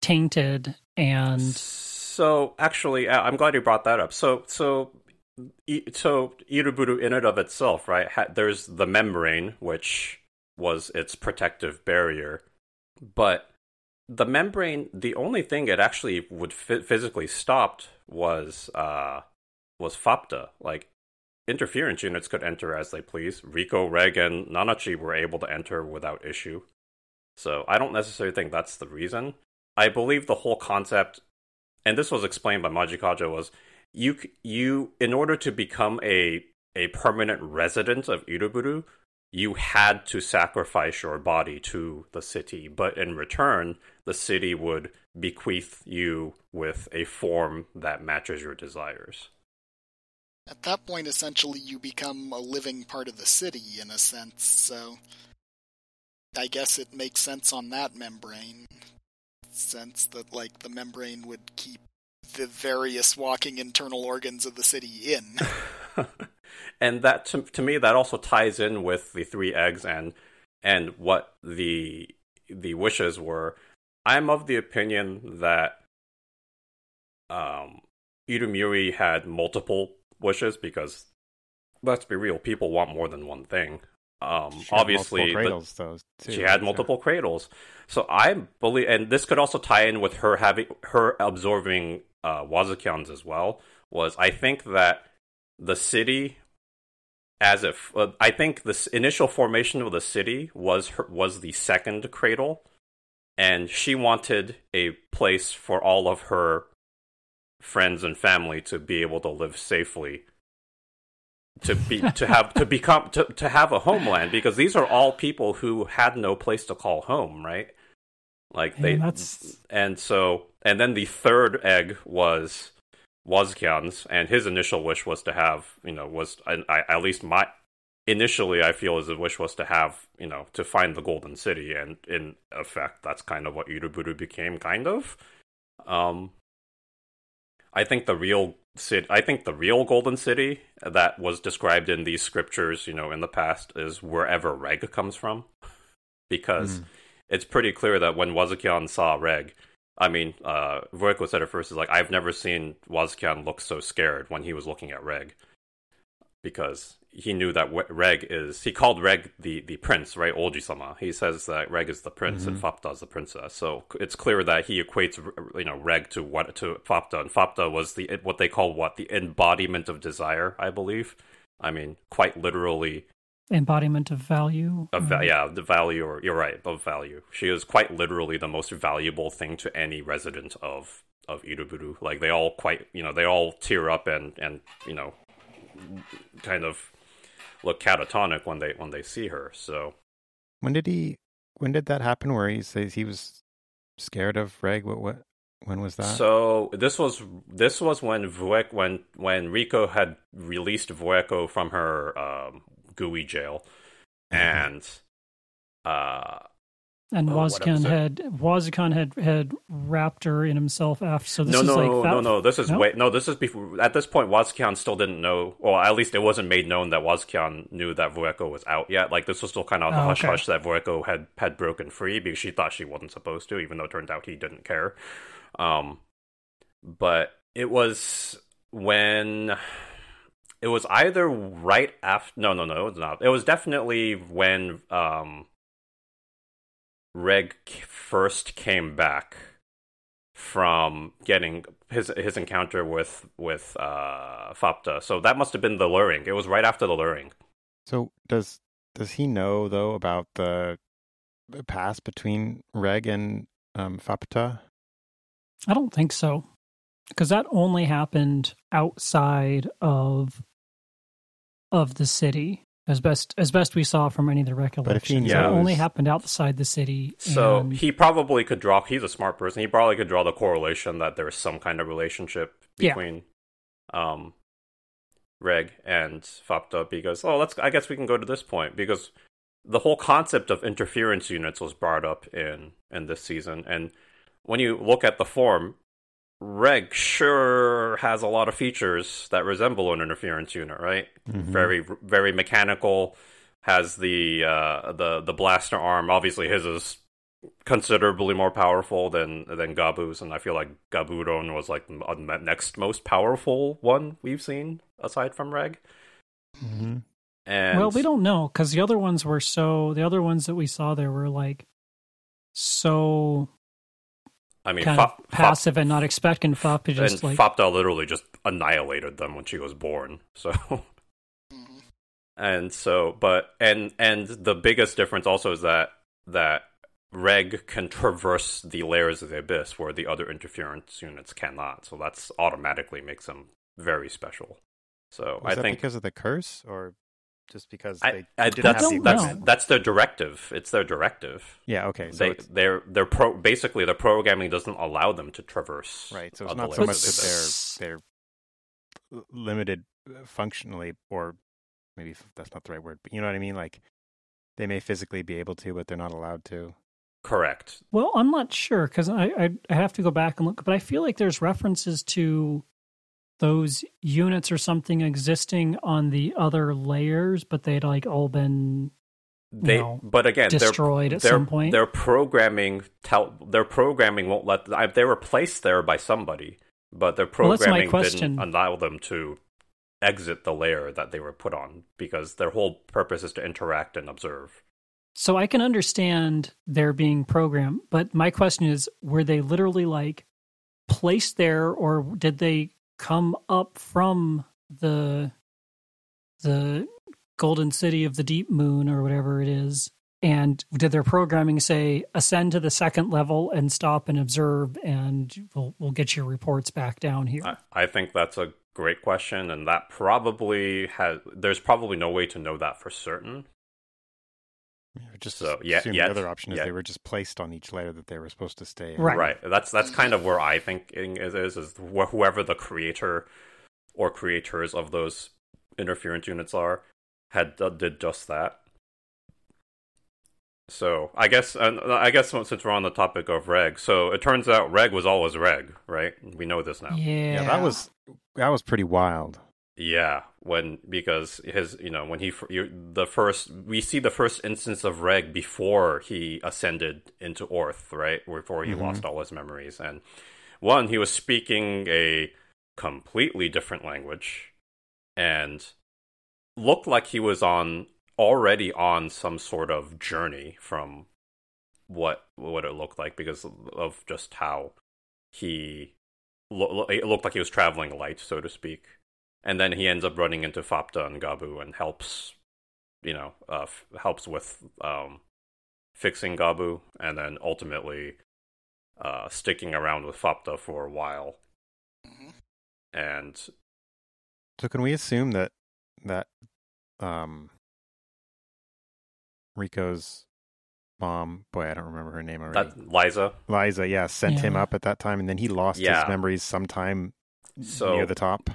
tainted and So actually, uh, I'm glad you brought that up. So so so Iruburu in and of itself, right? There's the membrane, which was its protective barrier, but the membrane, the only thing it actually would physically stopped was uh was Faputa. Like interference units could enter as they please. Riko, Reg, and Nanachi were able to enter without issue. So I don't necessarily think that's the reason. I believe the whole concept, and this was explained by Majikaja, was you you in order to become a a permanent resident of Iruburu, you had to sacrifice your body to the city, but in return, the city would bequeath you with a form that matches your desires. At that point, essentially, you become a living part of the city, in a sense, so I guess it makes sense on that membrane. Sense that, like, the membrane would keep the various walking internal organs of the city in. *laughs* and that to, to me that also ties in with the three eggs and and what the the wishes were i'm of the opinion that um Irumyuui had multiple wishes because let's be real people want more than one thing um She obviously cradles, though. Too, she had So- multiple cradles. So I believe, and this could also tie in with her having her absorbing uh, Wazukyans as well. Was I think that the city, as if uh, I think this initial formation of the city was her, was the second cradle, and she wanted a place for all of her friends and family to be able to live safely to be to have to become to, to have a homeland because these are all people who had no place to call home right? Like they And that's- and so and then the third egg was Wazukyan's and his initial wish was to have you know was I, I, at least my initially I feel his wish was to have you know to find the golden city and in effect that's kind of what Iruburu became kind of. Um I think the real city, I think the real golden city that was described in these scriptures, you know, in the past is wherever Reg comes from, because Mm. it's pretty clear that when Wazukyan saw Reg, I mean, uh, Vueko said at first is like, I've never seen Wazukyan look so scared when he was looking at Reg, because he knew that Reg is. He called Reg the the prince, right? Oji-sama. He says that Reg is the prince and mm-hmm. Faputa is the princess. So it's clear that he equates, you know, Reg to what to Faputa, and Faputa was the what they call what the embodiment of desire, I believe. I mean, quite literally, embodiment of value. Of va- yeah, the value, or you're right, of value. She is quite literally the most valuable thing to any resident of of Iruburu. Like they all quite, you know, they all tear up and and you know, kind of look catatonic when they when they see her. So When did he? When did that happen? Where he says he was scared of Reg? What? What? When was that? So this was this was when Vuek when when Riko had released Vueko from her um, gooey jail, and uh, And Oh, Wazukyan had Wazukyan had had wrapped her in himself after. So this no is no like no that- no no this is No? way no this is before at this point Wazukyan still didn't know or at least it wasn't made known that Wazukyan knew that Vueko was out yet. Like this was still kind of the Oh, hush okay. hush that Vueko had had broken free because she thought she wasn't supposed to, even though it turned out he didn't care. Um, but it was when it was either right after no no no it was not it was definitely when um reg first came back from getting his his encounter with with uh faputa. So that must have been the luring. It was right after the luring. So does does he know though about the the past between Reg and um, Faputa? I don't think so, because that only happened outside of of the city, as best as best we saw from any of the recollections. Yeah. it only happened outside the city. so and- he probably could draw he's a smart person he probably could draw the correlation that there's some kind of relationship Yeah. between um reg and faputa because oh let's i guess we can go to this point because the whole concept of interference units was brought up in in this season and when you look at the form reg sure has a lot of features that resemble an interference unit right Mhm. very very mechanical has the uh the the blaster arm obviously his is considerably more powerful than than gabu's and i feel like gaburoon was like the next most powerful one we've seen aside from reg Mhm. and well, we don't know because the other ones were so. The other ones that we saw there were like so i mean kind Fa- of passive and not expecting Fop to just and like Faputa literally just annihilated them when she was born so. And so but and and the biggest difference also is that that reg can traverse the layers of the abyss where the other interference units cannot so that's automatically makes them very special. So Was i that think because of the curse, or just because I, they I, didn't that's have the don't that's know. that's their directive it's their directive Yeah. Okay. So they it's, they're they're pro basically the programming doesn't allow them to traverse right. So it's not so much that they're they're limited uh, functionally, or maybe that's not the right word. But you know what I mean? Like they may physically be able to, but they're not allowed to. correct Well, I'm not sure because I, I I have to go back and look, but I feel like there's references to those units or something existing on the other layers, but they'd like all been they know, but again destroyed at some point. Their programming tell their programming won't let I- they were placed there by somebody, but their Well, programming question. didn't allow them to exit the layer that they were put on because their whole purpose is to interact and observe. So I can understand their being programmed, but my question is were they literally like placed there or did they come up from the the golden city of the deep moon or whatever it is and did their programming say ascend to the second level and stop and observe and we'll we'll get your reports back down here I, I think that's a great question, and that probably has. There's probably no way to know that for certain. You know, Just So, yeah, assume yet- the other option is yeah. they were just placed on each layer that they were supposed to stay. in. Right. That's that's kind of where I think is is, is wh- whoever the creator or creators of those interference units are had uh, did just that. So I guess and I guess since we're on the topic of Reg, so it turns out Reg was always Reg, right? We know this now. yeah Yeah, that was that was pretty wild. Yeah, when because his you know when he you, the first we see the first instance of Reg before he ascended into Orth, right? Before he Mhm. lost all his memories, and one he was speaking a completely different language, and looked like he was on already on some sort of journey from what what it looked like because of just how he it looked like he was traveling light, so to speak and then he ends up running into Faputa and Gabu and helps you know uh, f- helps with um, fixing Gabu, and then ultimately uh, sticking around with Faputa for a while. Mhm. And So can we assume that that um Riko's mom, boy, I don't remember her name already. that Lyza, Lyza, yeah, sent him up at that time, and then he lost Yeah. his memories sometime So- near the top.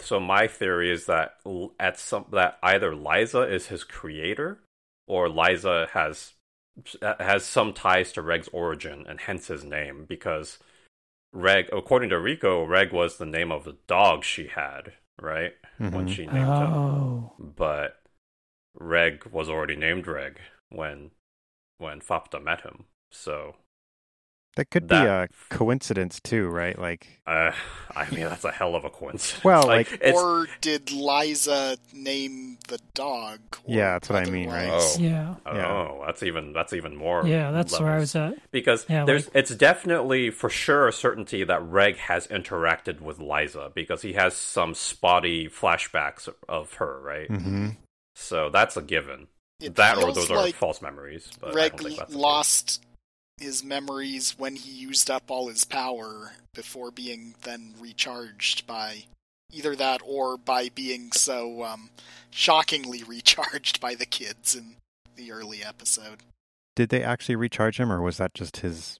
So my theory is that at some that either Lyza is his creator or Lyza has has some ties to Reg's origin and hence his name because Reg according to Riko Reg was the name of the dog she had right? When Mhm. she named him. Oh, but Reg was already named Reg when when Faputa met him. So That could be a coincidence too, right? Like, uh, I mean that's a hell of a coincidence *laughs* Well, like- it's, Or did Lyza name the dog? Yeah, that's what I mean, right? Oh. yeah, Yeah. Oh, that's even that's even more. yeah. That's where I was at. because Yeah, there's like- it's definitely for sure a certainty that Reg has interacted with Lyza because he has some spotty flashbacks of her, right? mhm. So that's a given. It that or those like are false memories. But I Reg don't think that's the case. lost his memories when he used up all his power before being then recharged by either that or by being so um, shockingly *laughs* recharged by the kids in the early episode. did they actually recharge him, or was that just his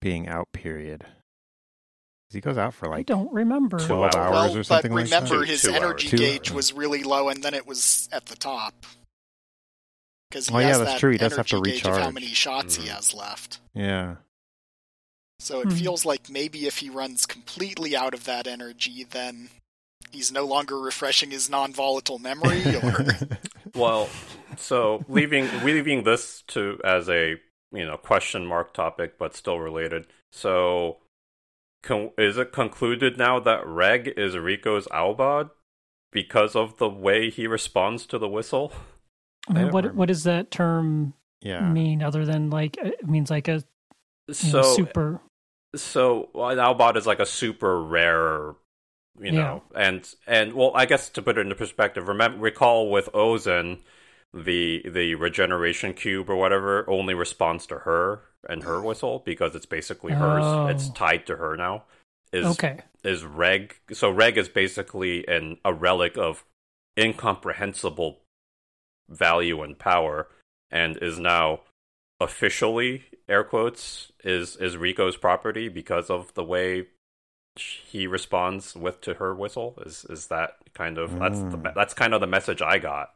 being out period? 'Cause He goes out for like I don't remember. Two twelve hours. hours well, or something but like that. But remember Two- his two energy hours. Gauge was really low, and then it was at the top. Because he Oh, yeah, that's that true. He does have to energy gauge of how recharge. many shots he Mhm. has left. Yeah. So it Hmm. feels like maybe if he runs completely out of that energy, then he's no longer refreshing his non-volatile memory. Or *laughs* Well, so leaving leaving this to as a you know question mark topic, but still related. So, con- is it concluded now that Reg is Riko's Albad because of the way he responds to the whistle? I mean, what remember. what does that term yeah. mean other than like uh, it means like a So, know, super? so an Albot is like a super rare, you know, and and well, I guess to put it into perspective, remember recall with Ozen, the the regeneration cube or whatever only responds to her and her whistle because it's basically hers. Oh. It's tied to her now. Is Okay, is Reg? So Reg is basically an a relic of incomprehensible value and power, and is now officially air quotes is is Riko's property because of the way he responds with to her whistle. Is is that kind of that's the, Mm. that's kind of the message I got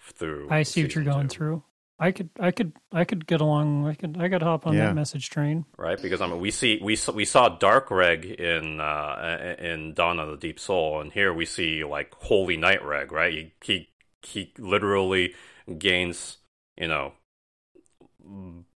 through. I see what you're going two. through. I could, I could, I could get along. I could, I could hop on Yeah. that message train. right? Because I mean, we see we saw, we saw Dark Reg in uh, in Dawn of the Deep Soul, and here we see like Holy Night Reg, right? He he he literally gains you know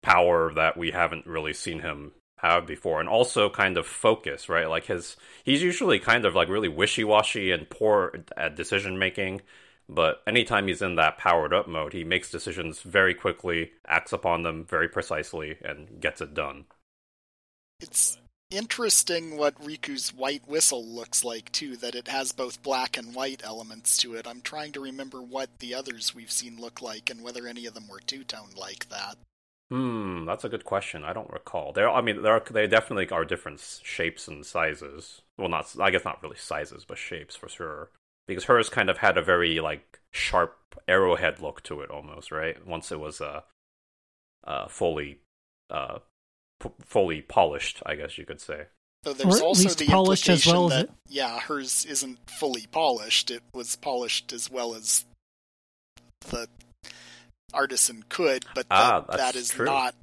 power that we haven't really seen him have before, and also kind of focus, right? Like his he's usually kind of like really wishy washy and poor at decision making. But anytime he's in that powered up mode, he makes decisions very quickly, acts upon them very precisely, and gets it done. it's interesting what Riko's white whistle looks like too. That it has both black and white elements to it. I'm trying to remember what the others we've seen look like and whether any of them were two tone like that. Hmm, that's a good question. I don't recall. There, I mean, there are they definitely are different shapes and sizes. Well, not I guess not really sizes, but shapes for sure. Because hers kind of had a very like sharp arrowhead look to it, almost right. Once it was uh, uh fully, uh, p- fully polished, I guess you could say. Though there's Or at also least the polished as implication well as that it- yeah, hers isn't fully polished. It was polished as well as the artisan could, but that, Ah, that's that is true. not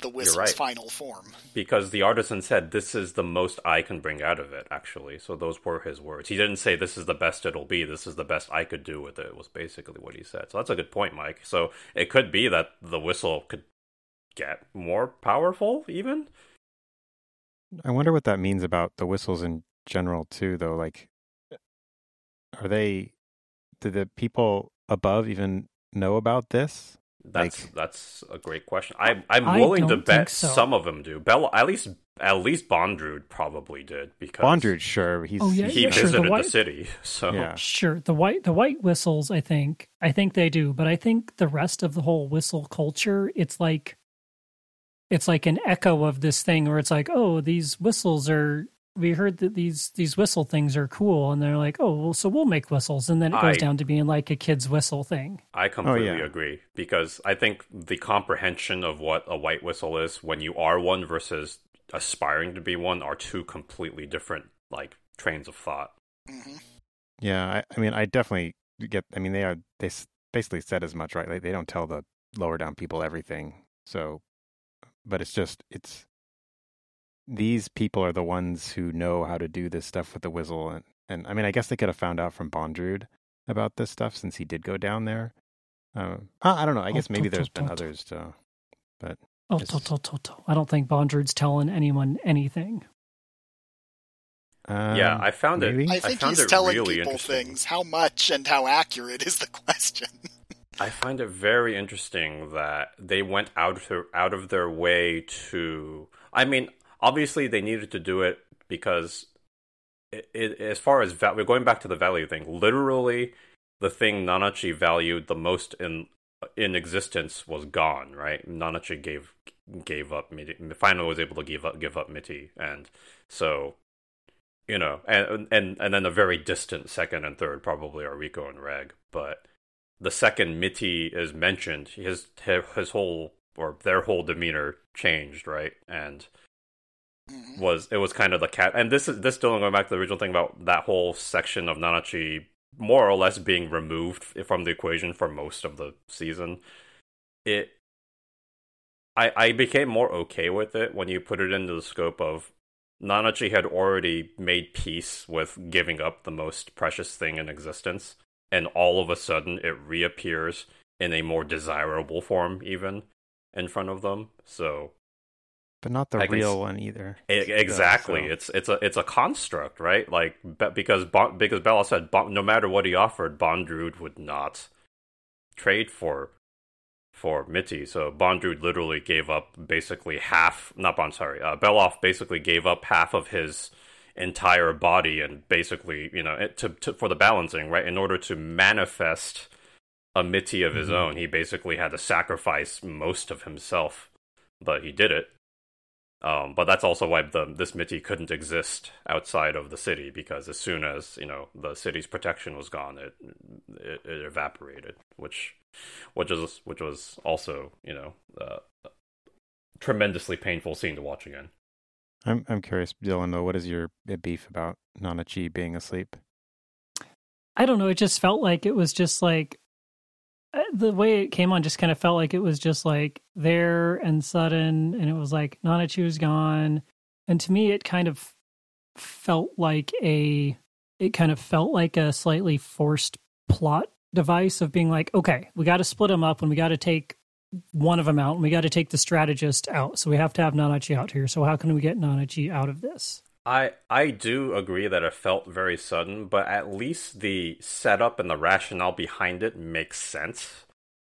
the whistle's right. final form. Because the artisan said, "This is the most I can bring out of it." Actually, so those were his words. He didn't say, "This is the best it'll be." This is the best I could do with it. Was basically what he said. So that's a good point, Mike. So it could be that the whistle could get more powerful, even. I wonder what that means about the whistles in general too though like are they do the people above even know about this That's Like- that's a great question. i'm I'm I willing to bet so. some of them do. Bella, at least at least Bondrewd probably did because Bondrewd, sure, he's Oh, yeah, he yeah, sure, the visited the, city. So Yeah. Sure, the white the white whistles. I think I think they do, but I think the rest of the whole whistle culture, it's like it's like an echo of this thing where it's like, oh, these whistles are. We heard that these these whistle things are cool, and they're like, oh, well, so we'll make whistles, and then it goes I- down to being like a kid's whistle thing. I completely yeah. agree because I think the comprehension of what a white whistle is when you are one versus aspiring to be one are two completely different like trains of thought. hmm Yeah, I, I mean, I definitely get. I mean, they are they basically said as much, right? Like they don't tell the lower down people everything. So, but it's just it's these people are the ones who know how to do this stuff with the whistle, and and I mean, I guess they could have found out from Bondrewd about this stuff since he did go down there. Um, I I don't know. I guess maybe there's been others. So, Oh, This to, to, to, to. I don't think Bondrewd's telling anyone anything. um, yeah, I found maybe? it. I think found he's it telling really people things. How much and how accurate is the *laughs* question? I find it very interesting that they went out of out of their way to. I mean, obviously they needed to do it because, it, it, as far as va- we're going back to the value thing. Literally, the thing Nanachi valued the most in in existence was gone. Right, Nanachi gave gave up. Mitty, finally was able to give up give up Mitty, and so you know, and and and then a very distant second and third probably are Riko and Reg, but the second Mitty is mentioned, his his whole or their whole demeanor changed, right? And Mhm. was it was kind of the cat. And this is this still going back to the original thing about that whole section of Nanachi more or less being removed from the equation for most of the season. It I I became more okay with it when you put it into the scope of Nanachi had already made peace with giving up the most precious thing in existence, and all of a sudden it reappears in a more desirable form, even in front of them. So but not the I real s- one either. E- exactly, so- it's it's a it's a construct, right? Like because bon- because Bella said bon- no matter what he offered, Bondrewd would not trade for for Mitty. So Bondrewd literally gave up basically half. Not Bond, sorry. Uh, Belaf basically gave up half of his entire body and basically you know it, to, to for the balancing right in order to manifest a Mitty of his Mhm. own. He basically had to sacrifice most of himself, but he did it. Um, but that's also why the, this Mitty couldn't exist outside of the city because as soon as you know the city's protection was gone, it it, it evaporated, which which is which was also you know uh, tremendously painful scene to watch again. I'm I'm curious, Dylan. Though, what is your beef about Nanachi being asleep? I don't know. It just felt like it was just like uh, the way it came on just kind of felt like it was just like there and sudden, and it was like Nanachi was gone, and to me, it kind of felt like a it kind of felt like a slightly forced plot device of being like, okay, we got to split them up, and we got to take one of them out, and we got to take the strategist out, so we have to have Nanachi out here. So how can we get Nanachi out of this? I I do agree that it felt very sudden, but at least the setup and the rationale behind it makes sense.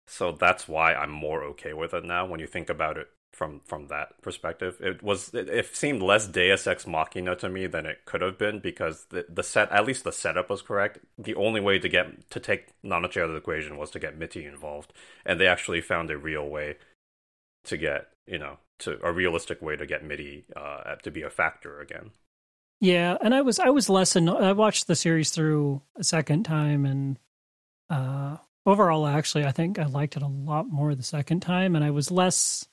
So that's why I'm more okay with it now. When you think about it from from that perspective, it was it, it seemed less Deus Ex Machina to me than it could have been because the the set at least the setup was correct. The only way to get to take Nanachi out of the equation was to get Mitty involved, and they actually found a real way to get you know to a realistic way to get Mitty uh, to be a factor again. Yeah, and I was I was less anno- I watched the series through a second time, and uh, overall, actually, I think I liked it a lot more the second time, and I was less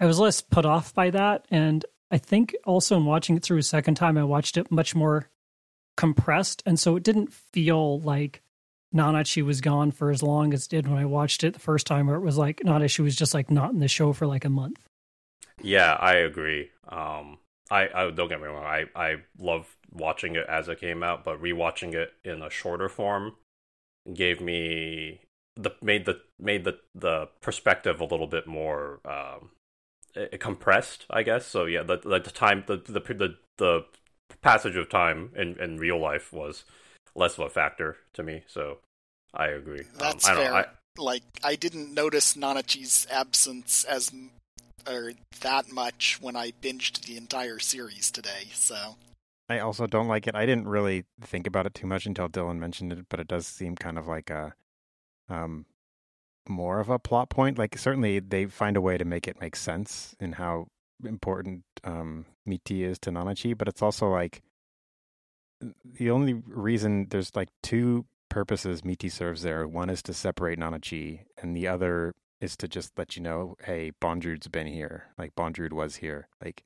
I was less put off by that, and I think also in watching it through a second time, I watched it much more compressed, and so it didn't feel like Nanachi was gone for as long as it did when I watched it the first time, where it was like Nanachi was just like not in the show for like a month. Yeah, I agree. Um, I, I don't get me wrong. I I love watching it as it came out, but rewatching it in a shorter form gave me the made the made the the perspective a little bit more um, compressed, I guess. So yeah, the the, the time the, the the the passage of time in in real life was less of a factor to me. So I agree. That's um, I don't fair. know. I, like I didn't notice Nanachi's absence as or that much when I binged the entire series today. So I also don't like it. I didn't really think about it too much until Dylan mentioned it, but it does seem kind of like a um more of a plot point. Like certainly they find a way to make it make sense in how important um Mitty is to Nanachi, but it's also like the only reason there's like two purposes Mitty serves there. One is to separate Nanachi, and the other is to just let you know, hey, Bondrewd's been here. Like Bondrewd was here. Like,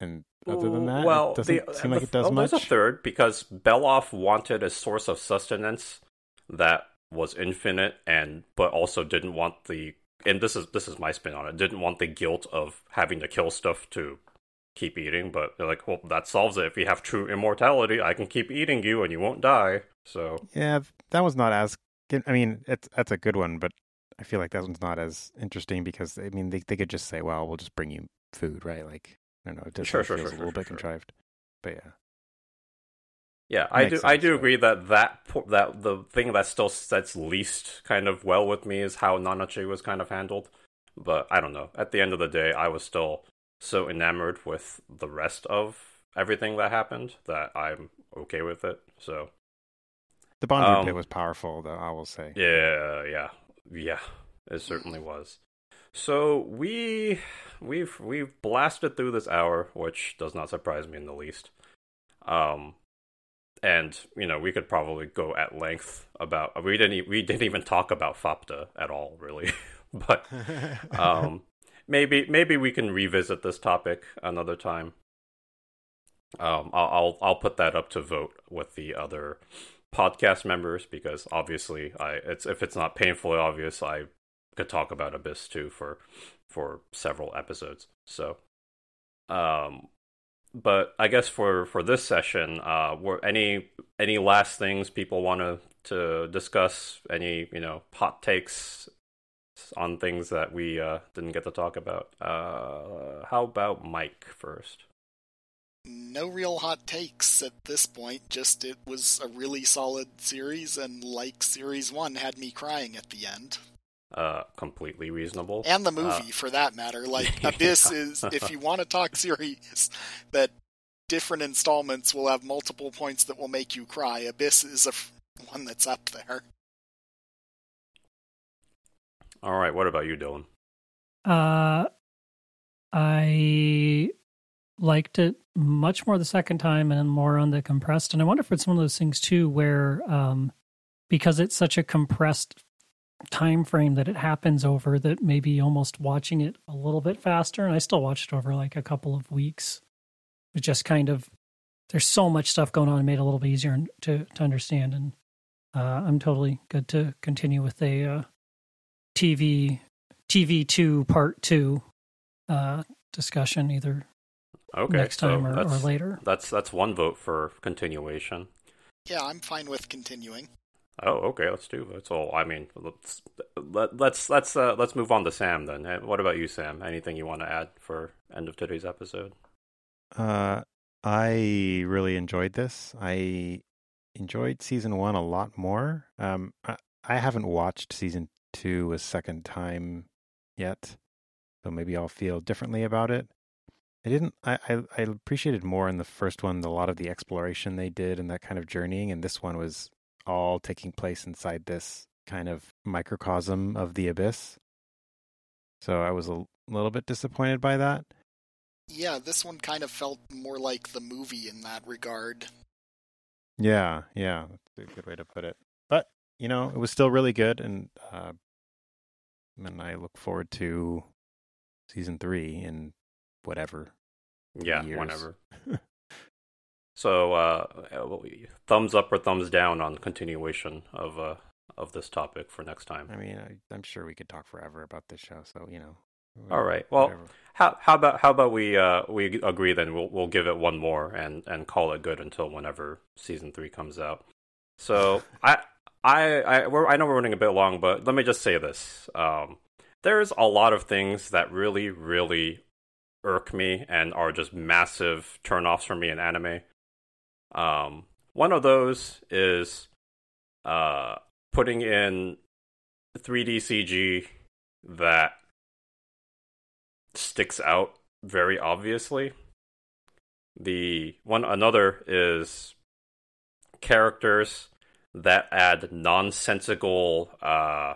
and other than that, well, it doesn't the, seem like the, it does oh, much. There's a third because Belaf wanted a source of sustenance that was infinite, and but also didn't want the. And this is this is my spin on it. Didn't want the guilt of having to kill stuff to keep eating, but they're like, well, that solves it. If you have true immortality, I can keep eating you and you won't die. So yeah, that was not as. I mean, it's that's a good one, but I feel like that one's not as interesting because I mean they they could just say, well, we'll just bring you food, right? Like I don't know, it just Sure, feels sure, a little sure, bit sure. contrived. But yeah, yeah, I do Makes I do agree that that that the thing that still sets least kind of well with me is how Nanachi was kind of handled. But I don't know. At the end of the day, I was still so enamored with the rest of everything that happened that I'm okay with it. So the Bondrewd Um, bit was powerful, though. I will say. Yeah, yeah, yeah. It certainly was. So we we've we've blasted through this hour, which does not surprise me in the least. Um, and you know we could probably go at length about we didn't we didn't even talk about Faputa at all, really. *laughs* but *laughs* um, maybe maybe we can revisit this topic another time. Um, I'll, I'll I'll put that up to vote with the other podcast members because obviously I it's if it's not painfully obvious I could talk about Abyss too for for several episodes. So, um, but I guess for for this session, uh, were any any last things people want to to discuss? Any you know hot takes on things that we uh, didn't get to talk about? Uh, how about Mike first? no real hot takes at this point. Just it was a really solid series, and like series one, had me crying at the end. Uh, completely reasonable. and the Uh, movie for that matter. *laughs* Like Abyss is, if you want to talk series that different installments will have multiple points that will make you cry, Abyss is a f- one that's up there. All right, what about you, Dylan? Uh, I liked it much more the second time and more on the compressed. And I wonder if it's one of those things too, where um, because it's such a compressed time frame that it happens over, that maybe almost watching it a little bit faster. And I still watched it over like a couple of weeks. It just kind of there's so much stuff going on, it made it a little bit easier to to understand. And uh, I'm totally good to continue with a uh, TV TV two part two uh, discussion either Okay, next so time or, or later. That's that's one vote for continuation. Yeah, I'm fine with continuing. Oh, okay, let's do That's all. I mean, let's let, let's let's uh, let's move on to Sam then. Uh, What about you, Sam? Anything you want to add for end of today's episode? Uh, I really enjoyed this. I enjoyed season one a lot more. Um, I, I haven't watched season two a second time yet, so maybe I'll feel differently about it. I didn't. I, I I appreciated more in the first one a lot of the exploration they did and that kind of journeying, and this one was all taking place inside this kind of microcosm of the abyss. So I was a little bit disappointed by that. Yeah, this one kind of felt more like the movie in that regard. Yeah, yeah, that's a good way to put it. But you know, it was still really good, and uh, and I look forward to season three in whatever. Yeah, Years. whenever. *laughs* So, uh, thumbs up or thumbs down on continuation of uh of this topic for next time. I mean, I, I'm sure we could talk forever about this show, so you know. All right. Well, whatever. How how about how about we uh we agree then we'll we'll give it one more and and call it good until whenever season three comes out. So *laughs* I I I we're, I know we're running a bit long, but let me just say this: um, there's a lot of things that really really irk me and are just massive turnoffs for me in anime. Um, one of those is uh putting in 3D CG that sticks out very obviously. The one another is characters that add nonsensical uh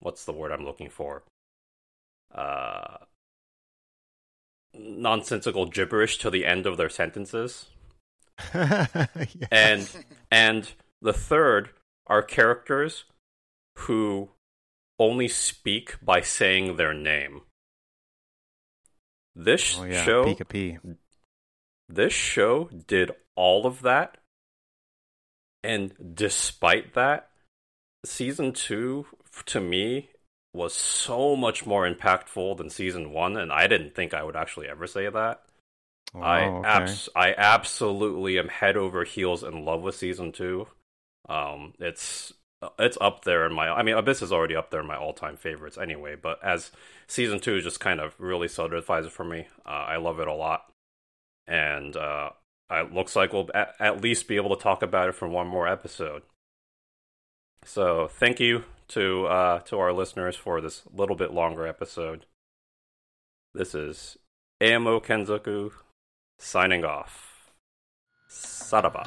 what's the word I'm looking for? Uh nonsensical gibberish to the end of their sentences. *laughs* Yes. And and the third are characters who only speak by saying their name. This oh yeah, show Pika P. this show did all of that and despite that season 2 to me was so much more impactful than season 1 and I didn't think I would actually ever say that. Oh, I okay. abs- I absolutely am head over heels in love with season 2. Um it's it's up there in my I mean Abyss is already up there in my all-time favorites anyway, but as season 2 just kind of really solidifies it for me. Uh, I love it a lot. And uh it looks like we'll at, at least be able to talk about it for one more episode. So, thank you to uh to our listeners for this little bit longer episode. This is AMO Kenzoku signing off. Saraba.